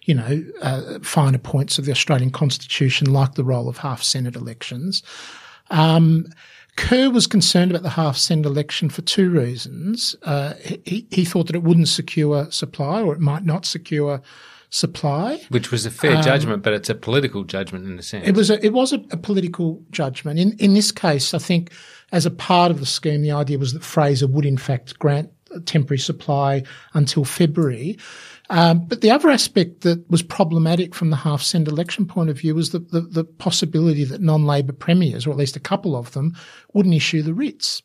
Speaker 15: you know, uh, finer points of the Australian Constitution, like the role of half Senate elections. Um, Kerr was concerned about the half Senate election for two reasons. Uh, he, he thought that it wouldn't secure supply or it might not secure supply,
Speaker 1: which was a fair um, judgment, but it's a political judgment in a sense.
Speaker 15: It was a, it was a, a, political judgment. In in this case, I think as a part of the scheme, the idea was that Fraser would in fact grant temporary supply until February. Um, but the other aspect that was problematic from the half Senate election point of view was the, the, the possibility that non-Labor premiers, or at least a couple of them, wouldn't issue the writs.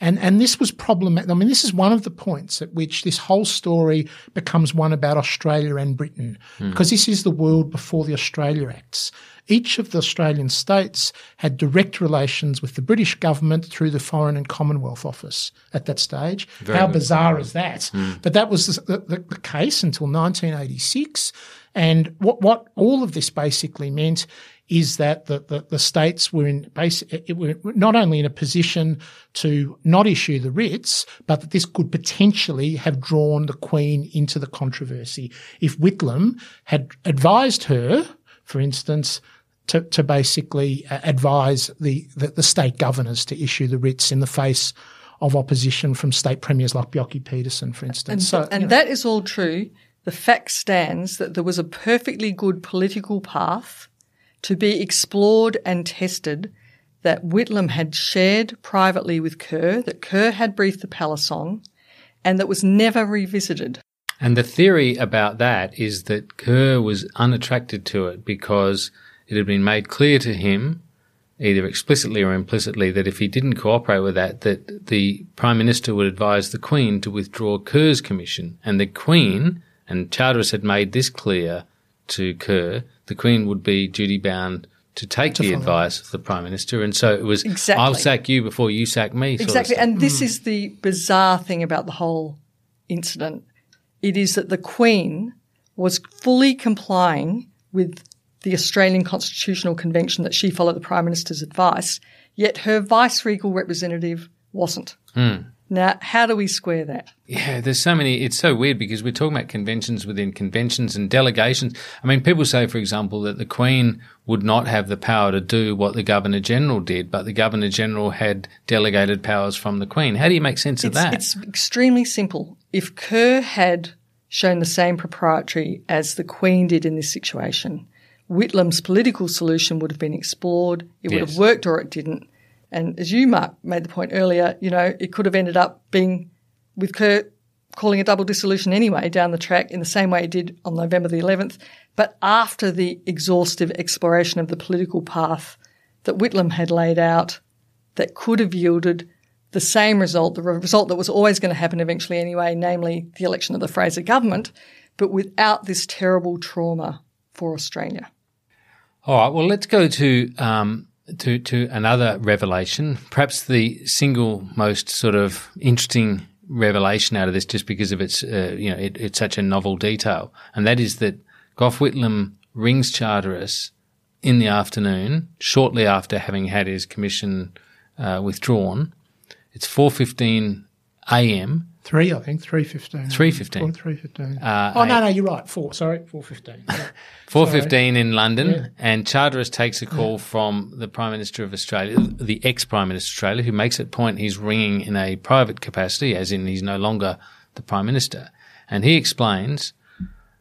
Speaker 15: And, and this was problematic. I mean, this is one of the points at which this whole story becomes one about Australia and Britain, mm. because this is the world before the Australia Acts. Each of the Australian states had direct relations with the British government through the Foreign and Commonwealth Office at that stage. Very How bizarre is that? Mm. But that was the, the, the case until 1986. And what, what all of this basically meant is that the, the, the states were in base, were not only in a position to not issue the writs, but that this could potentially have drawn the Queen into the controversy. If Whitlam had advised her, for instance, to, to basically uh, advise the, the, the state governors to issue the writs in the face of opposition from state premiers like Bjelke Petersen, for instance.
Speaker 3: And,
Speaker 15: so,
Speaker 3: and that is all true. The fact stands that there was a perfectly good political path to be explored and tested that Whitlam had shared privately with Kerr, that Kerr had briefed the palace on, and that was never revisited.
Speaker 1: And the theory about that is that Kerr was unattracted to it because it had been made clear to him, either explicitly or implicitly, that if he didn't cooperate with that, that the Prime Minister would advise the Queen to withdraw Kerr's commission. And the Queen, and Charteris had made this clear to Kerr, the Queen would be duty bound to take to the follow. advice of the Prime Minister. And so it was, exactly. I'll sack you before you sack me.
Speaker 3: Exactly. And this mm. is the bizarre thing about the whole incident. It is that the Queen was fully complying with the Australian Constitutional Convention that she followed the Prime Minister's advice, yet her vice regal representative wasn't.
Speaker 1: Mm.
Speaker 3: Now, how do we square that?
Speaker 1: Yeah, there's so many. It's so weird because we're talking about conventions within conventions and delegations. I mean, people say, for example, that the Queen would not have the power to do what the Governor General did, but the Governor General had delegated powers from the Queen. How do you make sense
Speaker 3: it's,
Speaker 1: of that?
Speaker 3: It's extremely simple. If Kerr had shown the same proprietary as the Queen did in this situation, Whitlam's political solution would have been explored. It would yes. have worked or it didn't. And as you, Mark, made the point earlier, you know, it could have ended up being with Kerr calling a double dissolution anyway down the track in the same way it did on November the 11th, but after the exhaustive exploration of the political path that Whitlam had laid out that could have yielded the same result, the result that was always going to happen eventually anyway, namely the election of the Fraser government, but without this terrible trauma for Australia.
Speaker 1: All right, well, let's go to um, to to another revelation, perhaps the single most sort of interesting revelation out of this, just because of its uh, you know it, it's such a novel detail, and that is that Gough Whitlam rings Charteris in the afternoon, shortly after having had his commission uh, withdrawn. It's four fifteen a.m.
Speaker 15: Three, I think. Three fifteen.
Speaker 1: Three fifteen.
Speaker 15: Three fifteen. Uh, oh no, no, you're right. Four. Sorry, four fifteen.
Speaker 1: Four fifteen in London, yeah. and Charteris takes a call yeah. from the Prime Minister of Australia, the ex Prime Minister of Australia, who makes it point he's ringing in a private capacity, as in he's no longer the Prime Minister, and he explains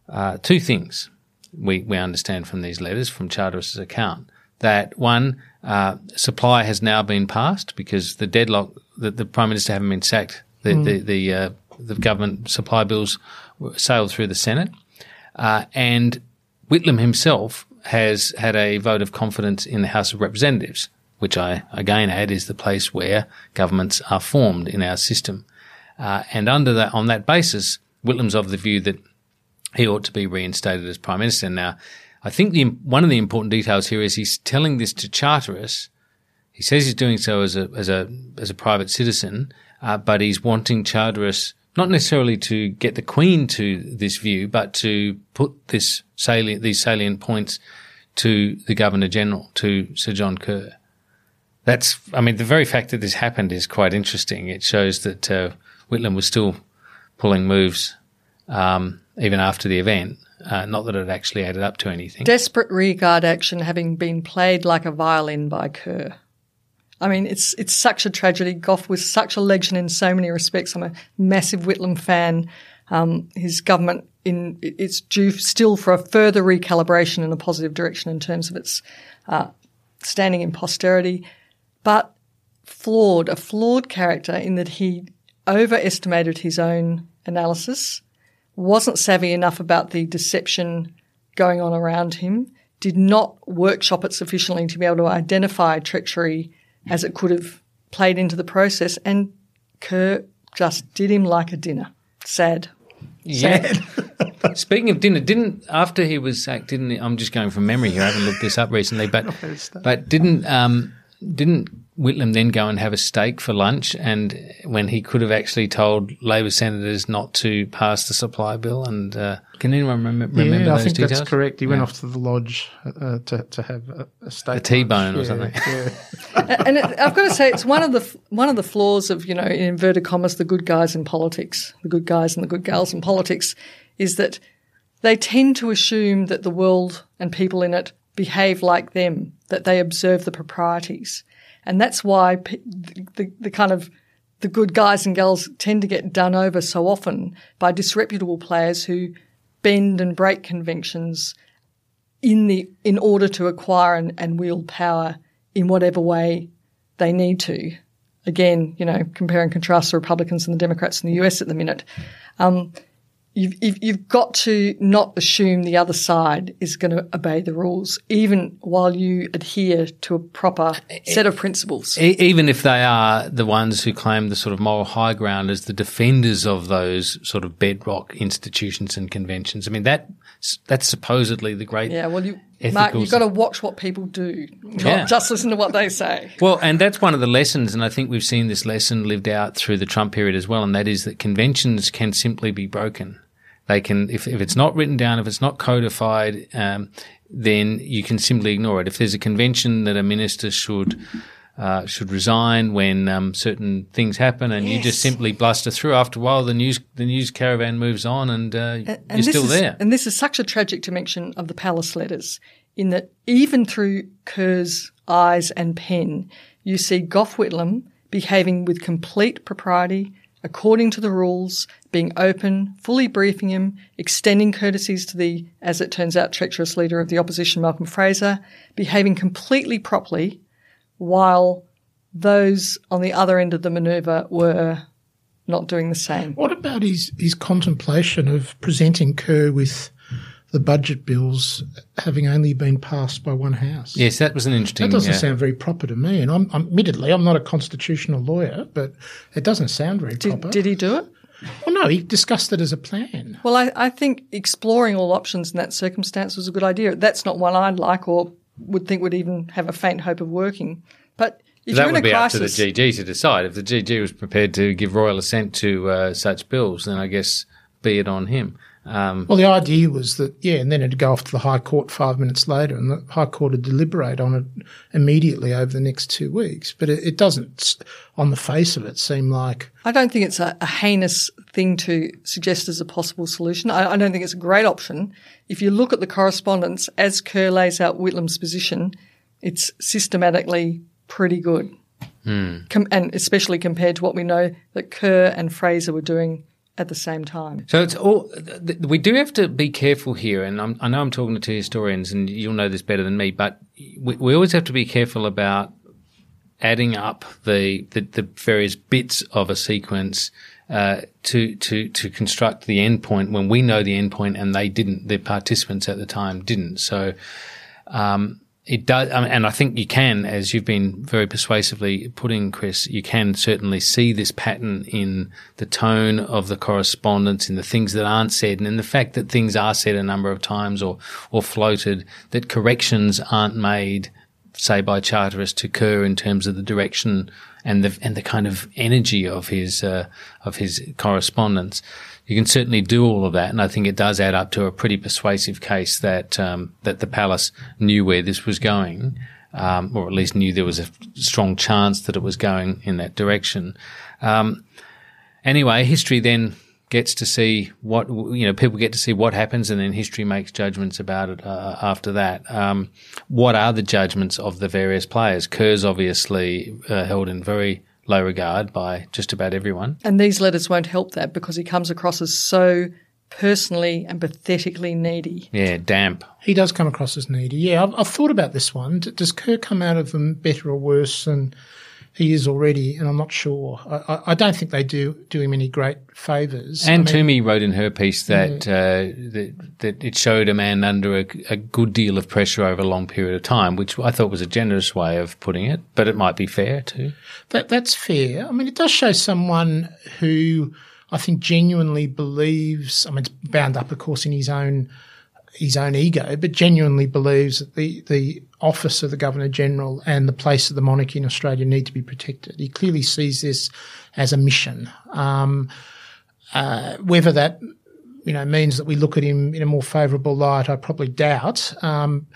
Speaker 1: uh, two things. We we understand from these letters from Charteris's account that one uh, supply has now been passed because the deadlock that the Prime Minister haven't been sacked the mm. the the, uh, the, government supply bills sailed through the Senate, uh, and Whitlam himself has had a vote of confidence in the House of Representatives, which I again add is the place where governments are formed in our system. Uh, and under that, on that basis, Whitlam's of the view that he ought to be reinstated as prime minister. Now, I think the one of the important details here is he's telling this to Charteris. He says he's doing so as a as a as a private citizen, uh, but he's wanting Charteris not necessarily to get the Queen to this view, but to put this salient, these salient points to the Governor General, to Sir John Kerr. That's, I mean, the very fact that this happened is quite interesting. It shows that uh, Whitlam was still pulling moves um, even after the event. Uh, not that it actually added up to anything.
Speaker 3: Desperate rearguard action having been played like a violin by Kerr. I mean, it's it's such a tragedy. Gough was such a legend in so many respects. I'm a massive Whitlam fan. Um, his government in it's due still for a further recalibration in a positive direction in terms of its uh, standing in posterity, but flawed, a flawed character in that he overestimated his own analysis, wasn't savvy enough about the deception going on around him, did not workshop it sufficiently to be able to identify treachery as it could have played into the process, and Kerr just did him like a dinner. Sad.
Speaker 1: Yeah. Speaking of dinner, didn't after he was sacked, didn't he, I'm just going from memory here. I haven't looked this up recently, but but didn't um, didn't Whitlam then go and have a steak for lunch? And when he could have actually told Labor senators not to pass the supply bill, and uh, can anyone remember? remember
Speaker 15: yeah, I think
Speaker 1: details?
Speaker 15: that's correct. He
Speaker 1: Yeah.
Speaker 15: went off to the lodge uh, to to have a, a steak,
Speaker 1: A T-bone or
Speaker 15: lunch.
Speaker 1: something.
Speaker 15: Yeah.
Speaker 3: and it, I've got to say, it's one of the one of the flaws of you know, in inverted commas, the good guys in politics, the good guys and the good gals in politics, is that they tend to assume that the world and people in it behave like them, that they observe the proprieties, and that's why pe- the, the kind of the good guys and girls tend to get done over so often by disreputable players who bend and break conventions in the in order to acquire and, and wield power in whatever way they need to. Again, you know, compare and contrast the Republicans and the Democrats in the US at the minute. Um, you've, you've, you've got to not assume the other side is going to obey the rules, even while you adhere to a proper set of principles.
Speaker 1: Even if they are the ones who claim the sort of moral high ground as the defenders of those sort of bedrock institutions and conventions. I mean, that that's supposedly the great.
Speaker 3: Yeah, well, you, Mark, you've got to watch what people do, not
Speaker 1: Yeah.
Speaker 3: just listen to what they say.
Speaker 1: Well, and that's one of the lessons, and I think we've seen this lesson lived out through the Trump period as well, and that is that conventions can simply be broken. They can, if, if it's not written down, if it's not codified, um, then you can simply ignore it. If there's a convention that a minister should uh, should resign when um, certain things happen, and you just simply bluster through. After a while, the news the news caravan moves on, and, uh,
Speaker 3: And
Speaker 1: you're still
Speaker 3: is,
Speaker 1: there.
Speaker 3: And this is such a tragic dimension of the palace letters, in that even through Kerr's eyes and pen, you see Gough Whitlam behaving with complete propriety, according to the rules, being open, fully briefing him, extending courtesies to the, as it turns out, treacherous leader of the opposition, Malcolm Fraser, behaving completely properly, while those on the other end of the manoeuvre were not doing the same.
Speaker 15: What about his, his contemplation of presenting Kerr with the budget bills having only been passed by one house?
Speaker 1: yes, that was an interesting.
Speaker 15: That doesn't
Speaker 1: yeah.
Speaker 15: sound very proper to me. And I'm, I'm admittedly, I'm not a constitutional lawyer, but it doesn't sound very
Speaker 3: Did,
Speaker 15: proper.
Speaker 3: did he do it?
Speaker 15: well, no, he discussed it as a plan.
Speaker 3: Well, I, I think exploring all options in that circumstance was a good idea. That's not one I'd like or would think would even have a faint hope of working. But if
Speaker 1: that
Speaker 3: you're in
Speaker 1: would be
Speaker 3: crisis,
Speaker 1: up to the GG to decide. If the GG was prepared to give royal assent to uh, such bills, then I guess be it on him. Um,
Speaker 15: Well, the idea was that, yeah, and then it'd go off to the High Court five minutes later, and the High Court would deliberate on it immediately over the next two weeks. But it, it doesn't, on the face of it, seem like
Speaker 3: I don't think it's a, a heinous thing to suggest as a possible solution. I, I don't think it's a great option. If you look at the correspondence as Kerr lays out Whitlam's position, it's systematically pretty good. Com- and especially compared to what we know that Kerr and Fraser were doing at the same time.
Speaker 1: So it's all. We do have to be careful here, and I'm, I know I'm talking to two historians, and you'll know this better than me. But we, we always have to be careful about adding up the the, the various bits of a sequence uh, to to to construct the endpoint when we know the endpoint and they didn't. The participants at the time didn't. So. Um, it does, and I think you can, as you've been very persuasively putting, Chris, you can certainly see this pattern in the tone of the correspondence, in the things that aren't said, and in the fact that things are said a number of times or, or floated, that corrections aren't made, say, by Charteris to Kerr in terms of the direction and the, and the kind of energy of his, uh, of his correspondence you can certainly do all of that, and I think it does add up to a pretty persuasive case that um, that the palace knew where this was going, um, or at least knew there was a strong chance that it was going in that direction. Um, anyway, history then gets to see what you know. People get to see what happens, and then history makes judgments about it uh, after that. Um, what are the judgments of the various players? Kerr's obviously uh, held in very low regard by just about everyone.
Speaker 3: And these letters won't help that because he comes across as so personally and pathetically needy.
Speaker 1: Yeah, damp.
Speaker 15: He does come across as needy. Yeah, I've, I've thought about this one. Does Kerr come out of them better or worse than he is already? And I'm not sure. I, I, don't think they do do him any great favours.
Speaker 1: And
Speaker 15: I mean,
Speaker 1: Toomey wrote in her piece that, yeah. uh, that that it showed a man under a, a, good deal of pressure over a long period of time, which I thought was a generous way of putting it, but it might be fair too.
Speaker 15: That that's fair. I mean, it does show someone who I think genuinely believes. I mean, it's bound up, of course, in his own his own ego, but genuinely believes that the the office of the Governor General and the place of the monarchy in Australia need to be protected. He clearly sees this as a mission. Um, uh, whether that you know means that we look at him in a more favourable light, I probably doubt. Um,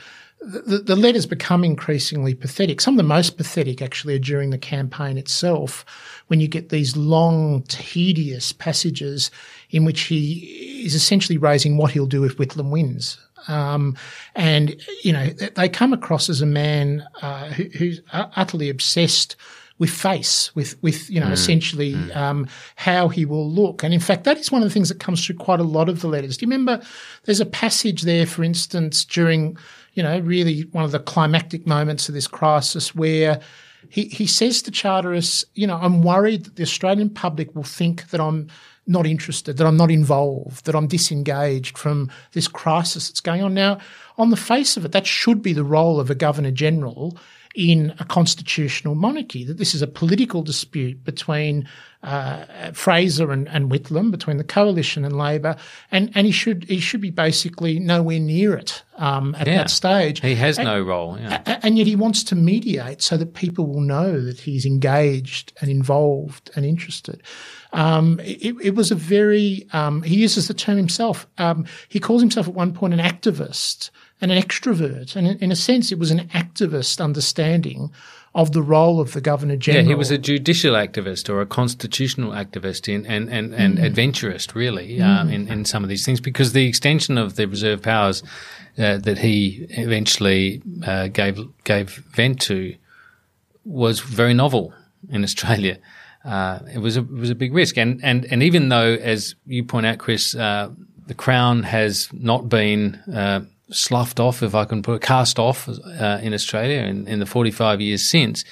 Speaker 15: the, the letters become increasingly pathetic. Some of the most pathetic actually are during the campaign itself, when you get these long, tedious passages in which he is essentially raising what he'll do if Whitlam wins. Um, and, you know, they come across as a man uh, who, who's utterly obsessed with face, with with you know mm. essentially mm. Um, how he will look. And in fact, that is one of the things that comes through quite a lot of the letters. Do you remember? There's a passage there, for instance, during you know really one of the climactic moments of this crisis where. He, he says to Charteris, you know, I'm worried that the Australian public will think that I'm not interested, that I'm not involved, that I'm disengaged from this crisis that's going on. Now, on the face of it, that should be the role of a Governor General in a constitutional monarchy, that this is a political dispute between uh, Fraser and, and Whitlam, between the coalition and Labor, and, and he should he should be basically nowhere near it um, at yeah. that stage.
Speaker 1: He has
Speaker 15: and,
Speaker 1: no role, yeah.
Speaker 15: and yet he wants to mediate so that people will know that he's engaged and involved and interested. Um, it, it, was a very um, he uses the term himself. Um, he calls himself at one point an activist and an extrovert. And in a sense, it was an activist understanding of the role of the Governor General.
Speaker 1: Yeah, he was a judicial activist or a constitutional activist in, and, and, and mm. adventurist, really, mm. um, in, in some of these things, because the extension of the reserve powers uh, that he eventually uh, gave gave vent to was very novel in Australia. Uh, it was a it was a big risk, and and and even though, as you point out, Chris, uh, the Crown has not been uh, sloughed off, if I can put it, cast off uh, in Australia in, in the 45 years since.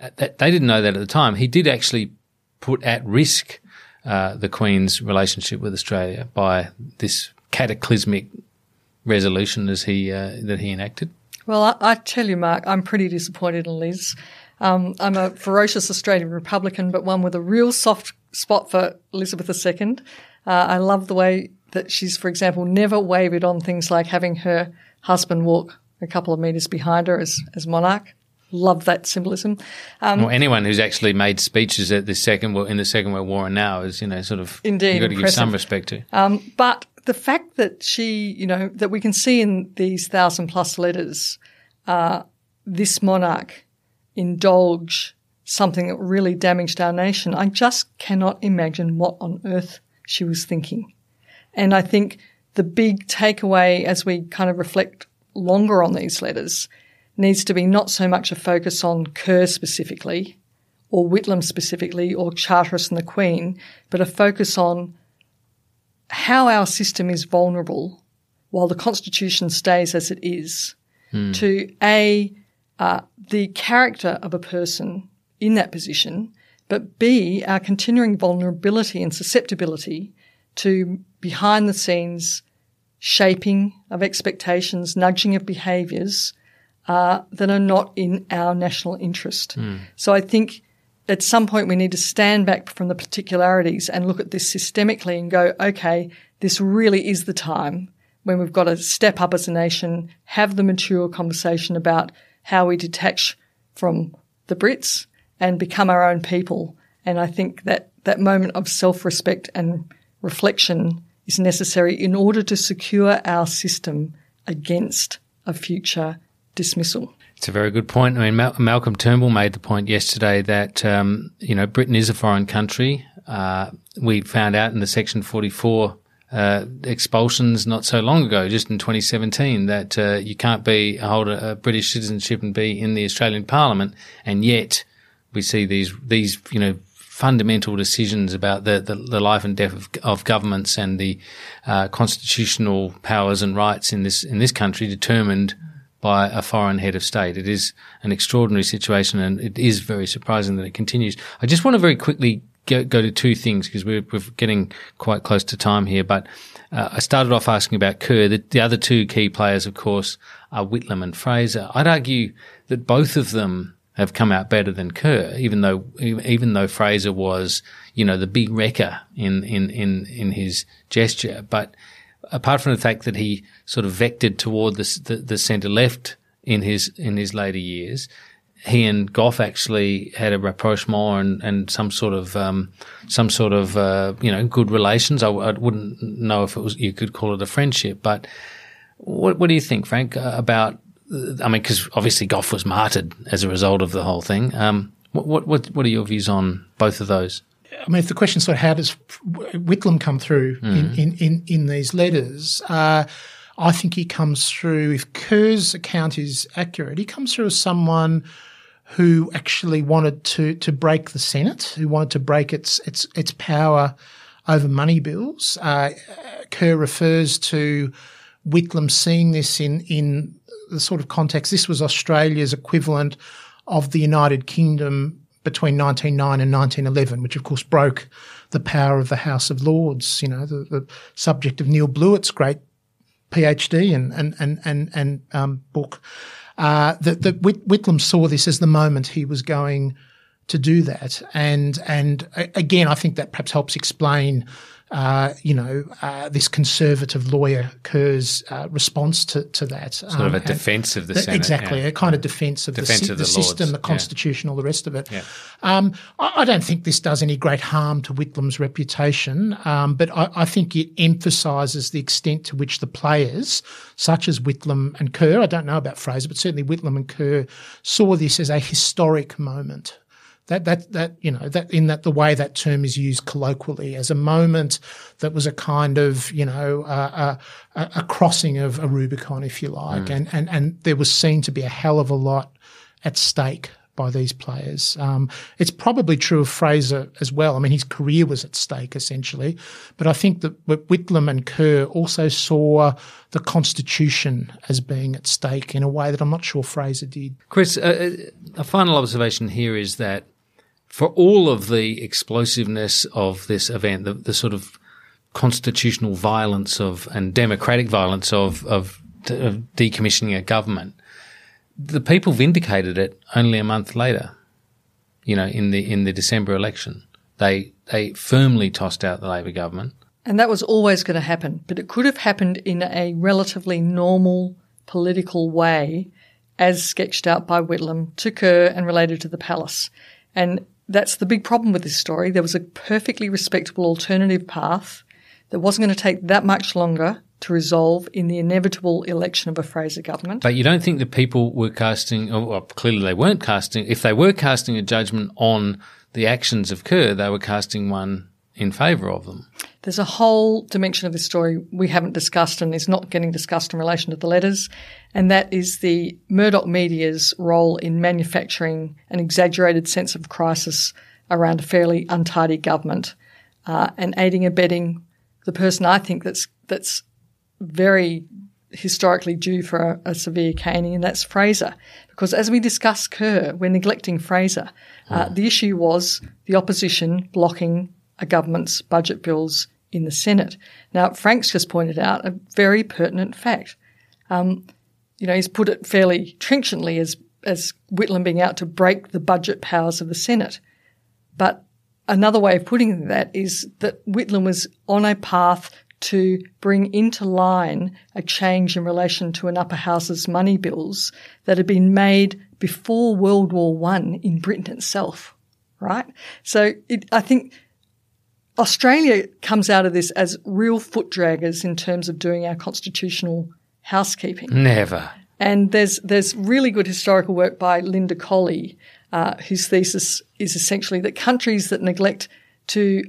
Speaker 1: Uh, they didn't know that at the time. He did actually put at risk uh, the Queen's relationship with Australia by this cataclysmic resolution as he that he enacted.
Speaker 3: Well, I, I, tell you, Mark, I'm pretty disappointed in Liz. Um, I'm a ferocious Australian Republican, but one with a real soft spot for Elizabeth II. Uh, I love the way that she's, for example, never wavered on things like having her husband walk a couple of metres behind her as, as monarch. Love that symbolism.
Speaker 1: Um, well, anyone who's actually made speeches at the second in the Second World War and now is, you know, sort of
Speaker 3: indeed
Speaker 1: you've got
Speaker 3: to
Speaker 1: impressive. give some respect to.
Speaker 3: Um, but the fact that she, you know, that we can see in these thousand plus letters, uh, this monarch indulge something that really damaged our nation. I just cannot imagine what on earth she was thinking. And I think the big takeaway as we kind of reflect longer on these letters needs to be not so much a focus on Kerr specifically or Whitlam specifically or Charteris and the Queen, but a focus on how our system is vulnerable while the Constitution stays as it is hmm. to A, uh, the character of a person in that position, but B, our continuing vulnerability and susceptibility to behind the scenes shaping of expectations, nudging of behaviours uh, that are not in our national interest. Mm. So I think at some point we need to stand back from the particularities and look at this systemically and go, okay, this really is the time when we've got to step up as a nation, have the mature conversation about how we detach from the Brits and become our own people. And I think that that moment of self-respect and reflection is necessary in order to secure our system against a future dismissal.
Speaker 1: It's a very good point. I mean, Mal- Malcolm Turnbull made the point yesterday that um, you know Britain is a foreign country. Uh, we found out in the Section 44 uh, expulsions not so long ago, just in 2017, that uh, you can't be hold a, a British citizenship and be in the Australian Parliament, and yet we see these these you know fundamental decisions about the, the, the life and death of, of, governments and the uh, constitutional powers and rights in this in this country determined by a foreign head of state. It is an extraordinary situation, and it is very surprising that it continues. I just want to very quickly go, go to two things because we're, we're, getting quite close to time here. But uh, I started off asking about Kerr. The, the, other two key players, of course, are Whitlam and Fraser. I'd argue that both of them have come out better than Kerr, even though even though Fraser was, you know, the big wrecker in in in in his gesture. But apart from the fact that he sort of vectored toward the the, the centre left in his in his later years, he and Gough actually had a rapprochement and, and some sort of um, some sort of uh, you know good relations. I, I, wouldn't know if it was you could call it a friendship, but what what do you think, Frank, about I mean, because obviously Gough was martyred as a result of the whole thing. Um, what, what, what are your views on both of those?
Speaker 15: I mean, if the question sort of how does Whitlam come through mm. in, in, in, in, these letters, uh, I think he comes through, if Kerr's account is accurate, he comes through as someone who actually wanted to, to break the Senate, who wanted to break its, its, its power over money bills. Uh, Kerr refers to Whitlam seeing this in, in the sort of context, this was Australia's equivalent of the United Kingdom between 1909 and 1911, which of course broke the power of the House of Lords. You know, the, the subject of Neil Blewett's great PhD and and and and, and um, book. Uh, that that Whitlam saw this as the moment he was going to do that, and and again, I think that perhaps helps explain uh, you know, uh, this conservative lawyer Kerr's uh, response to, to that.
Speaker 1: Sort um, of a defence of the, the Senate.
Speaker 15: Exactly,
Speaker 1: yeah.
Speaker 15: a kind of defence of defense the, of the, the system, the constitution, all the rest of it. Yeah. Um, I, I, don't think this does any great harm to Whitlam's reputation, um, but I, I, think it emphasises the extent to which the players, such as Whitlam and Kerr, I don't know about Fraser, but certainly Whitlam and Kerr, saw this as a historic moment that that that you know that in that the way that term is used colloquially as a moment that was a kind of you know uh, a, a, crossing of a Rubicon, if you like, mm. and and and there was seen to be a hell of a lot at stake by these players. Um, it's probably true of Fraser as well. I mean, his career was at stake essentially, but I think that Whitlam and Kerr also saw the Constitution as being at stake in a way that I'm not sure Fraser did.
Speaker 1: Chris, uh, a final observation here is that for all of the explosiveness of this event, the, the sort of constitutional violence of and democratic violence of, of, of decommissioning a government, the people vindicated it only a month later. You know, in the in the December election, they they firmly tossed out the Labor government,
Speaker 3: and that was always going to happen. But it could have happened in a relatively normal political way, as sketched out by Whitlam to Kerr and related to the palace. And that's the big problem with this story. There was a perfectly respectable alternative path that wasn't going to take that much longer to resolve in the inevitable election of a Fraser government.
Speaker 1: But you don't think the people were casting, oh, well, clearly they weren't casting, if they were casting a judgment on the actions of Kerr, they were casting one in favour of them.
Speaker 3: There's a whole dimension of this story we haven't discussed and is not getting discussed in relation to the letters, and that is the Murdoch media's role in manufacturing an exaggerated sense of crisis around a fairly untidy government uh, and aiding and abetting the person I think that's that's very historically due for a, a, severe caning, and that's Fraser. Because as we discuss Kerr, we're neglecting Fraser. Uh, the issue was the opposition blocking a government's budget bills in the Senate. Now, Frank's just pointed out a very pertinent fact. Um, you know, he's put it fairly trenchantly as as Whitlam being out to break the budget powers of the Senate. But another way of putting that is that Whitlam was on a path to bring into line a change in relation to an upper house's money bills that had been made before World War One in Britain itself, right? So it, I think Australia comes out of this as real foot draggers in terms of doing our constitutional housekeeping.
Speaker 1: Never.
Speaker 3: And there's there's really good historical work by Linda Colley, uh, whose thesis is essentially that countries that neglect to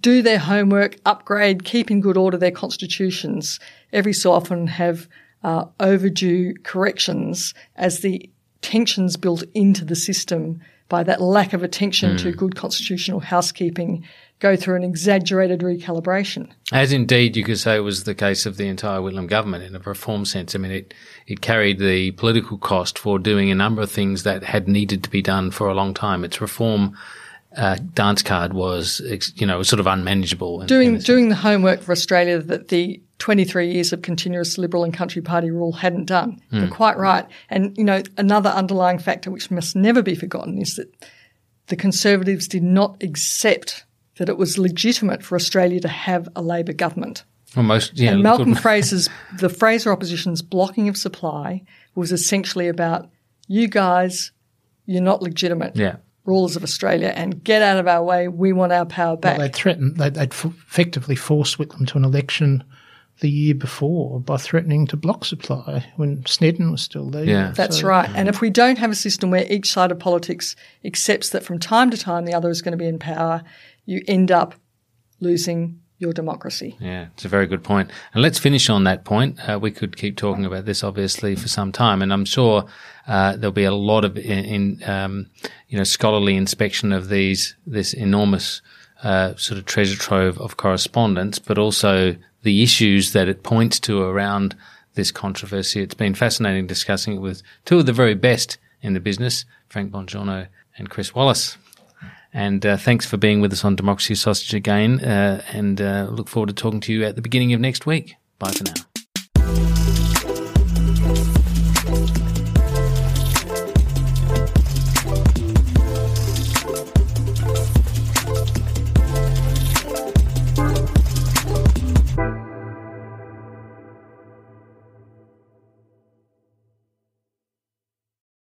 Speaker 3: do their homework, upgrade, keep in good order their constitutions, every so often have uh, overdue corrections as the tensions built into the system by that lack of attention mm. to good constitutional housekeeping go through an exaggerated recalibration.
Speaker 1: As indeed you could say was the case of the entire Whitlam government in a reform sense. I mean, it, it carried the political cost for doing a number of things that had needed to be done for a long time. Its reform uh, dance card was, you know, sort of unmanageable.
Speaker 3: In, doing, in doing the homework for Australia that the 23 years of continuous Liberal and Country Party rule hadn't done. Mm. You're quite right. And, you know, another underlying factor which must never be forgotten is that the Conservatives did not accept that it was legitimate for Australia to have a Labor government.
Speaker 1: Almost, yeah.
Speaker 3: And Malcolm Fraser's, the Fraser opposition's blocking of supply was essentially about you guys, you're not legitimate.
Speaker 1: Yeah.
Speaker 3: Rulers of Australia and get out of our way. We want our power back.
Speaker 15: Well, they'd threatened, they'd, they'd effectively forced Whitlam to an election the year before by threatening to block supply when Snedden was still there.
Speaker 1: Yeah.
Speaker 3: That's so, right. And if we don't have a system where each side of politics accepts that from time to time the other is going to be in power, you end up losing your democracy.
Speaker 1: Yeah, it's a very good point. And let's finish on that point. Uh, we could keep talking about this obviously for some time, and I'm sure uh, there'll be a lot of in, in um, you know scholarly inspection of these this enormous uh, sort of treasure trove of correspondence, but also the issues that it points to around this controversy. It's been fascinating discussing it with two of the very best in the business, Frank Bongiorno and Chris Wallace. And uh, thanks for being with us on Democracy Sausage again. Uh, and uh, look forward to talking to you at the beginning of next week. Bye for now.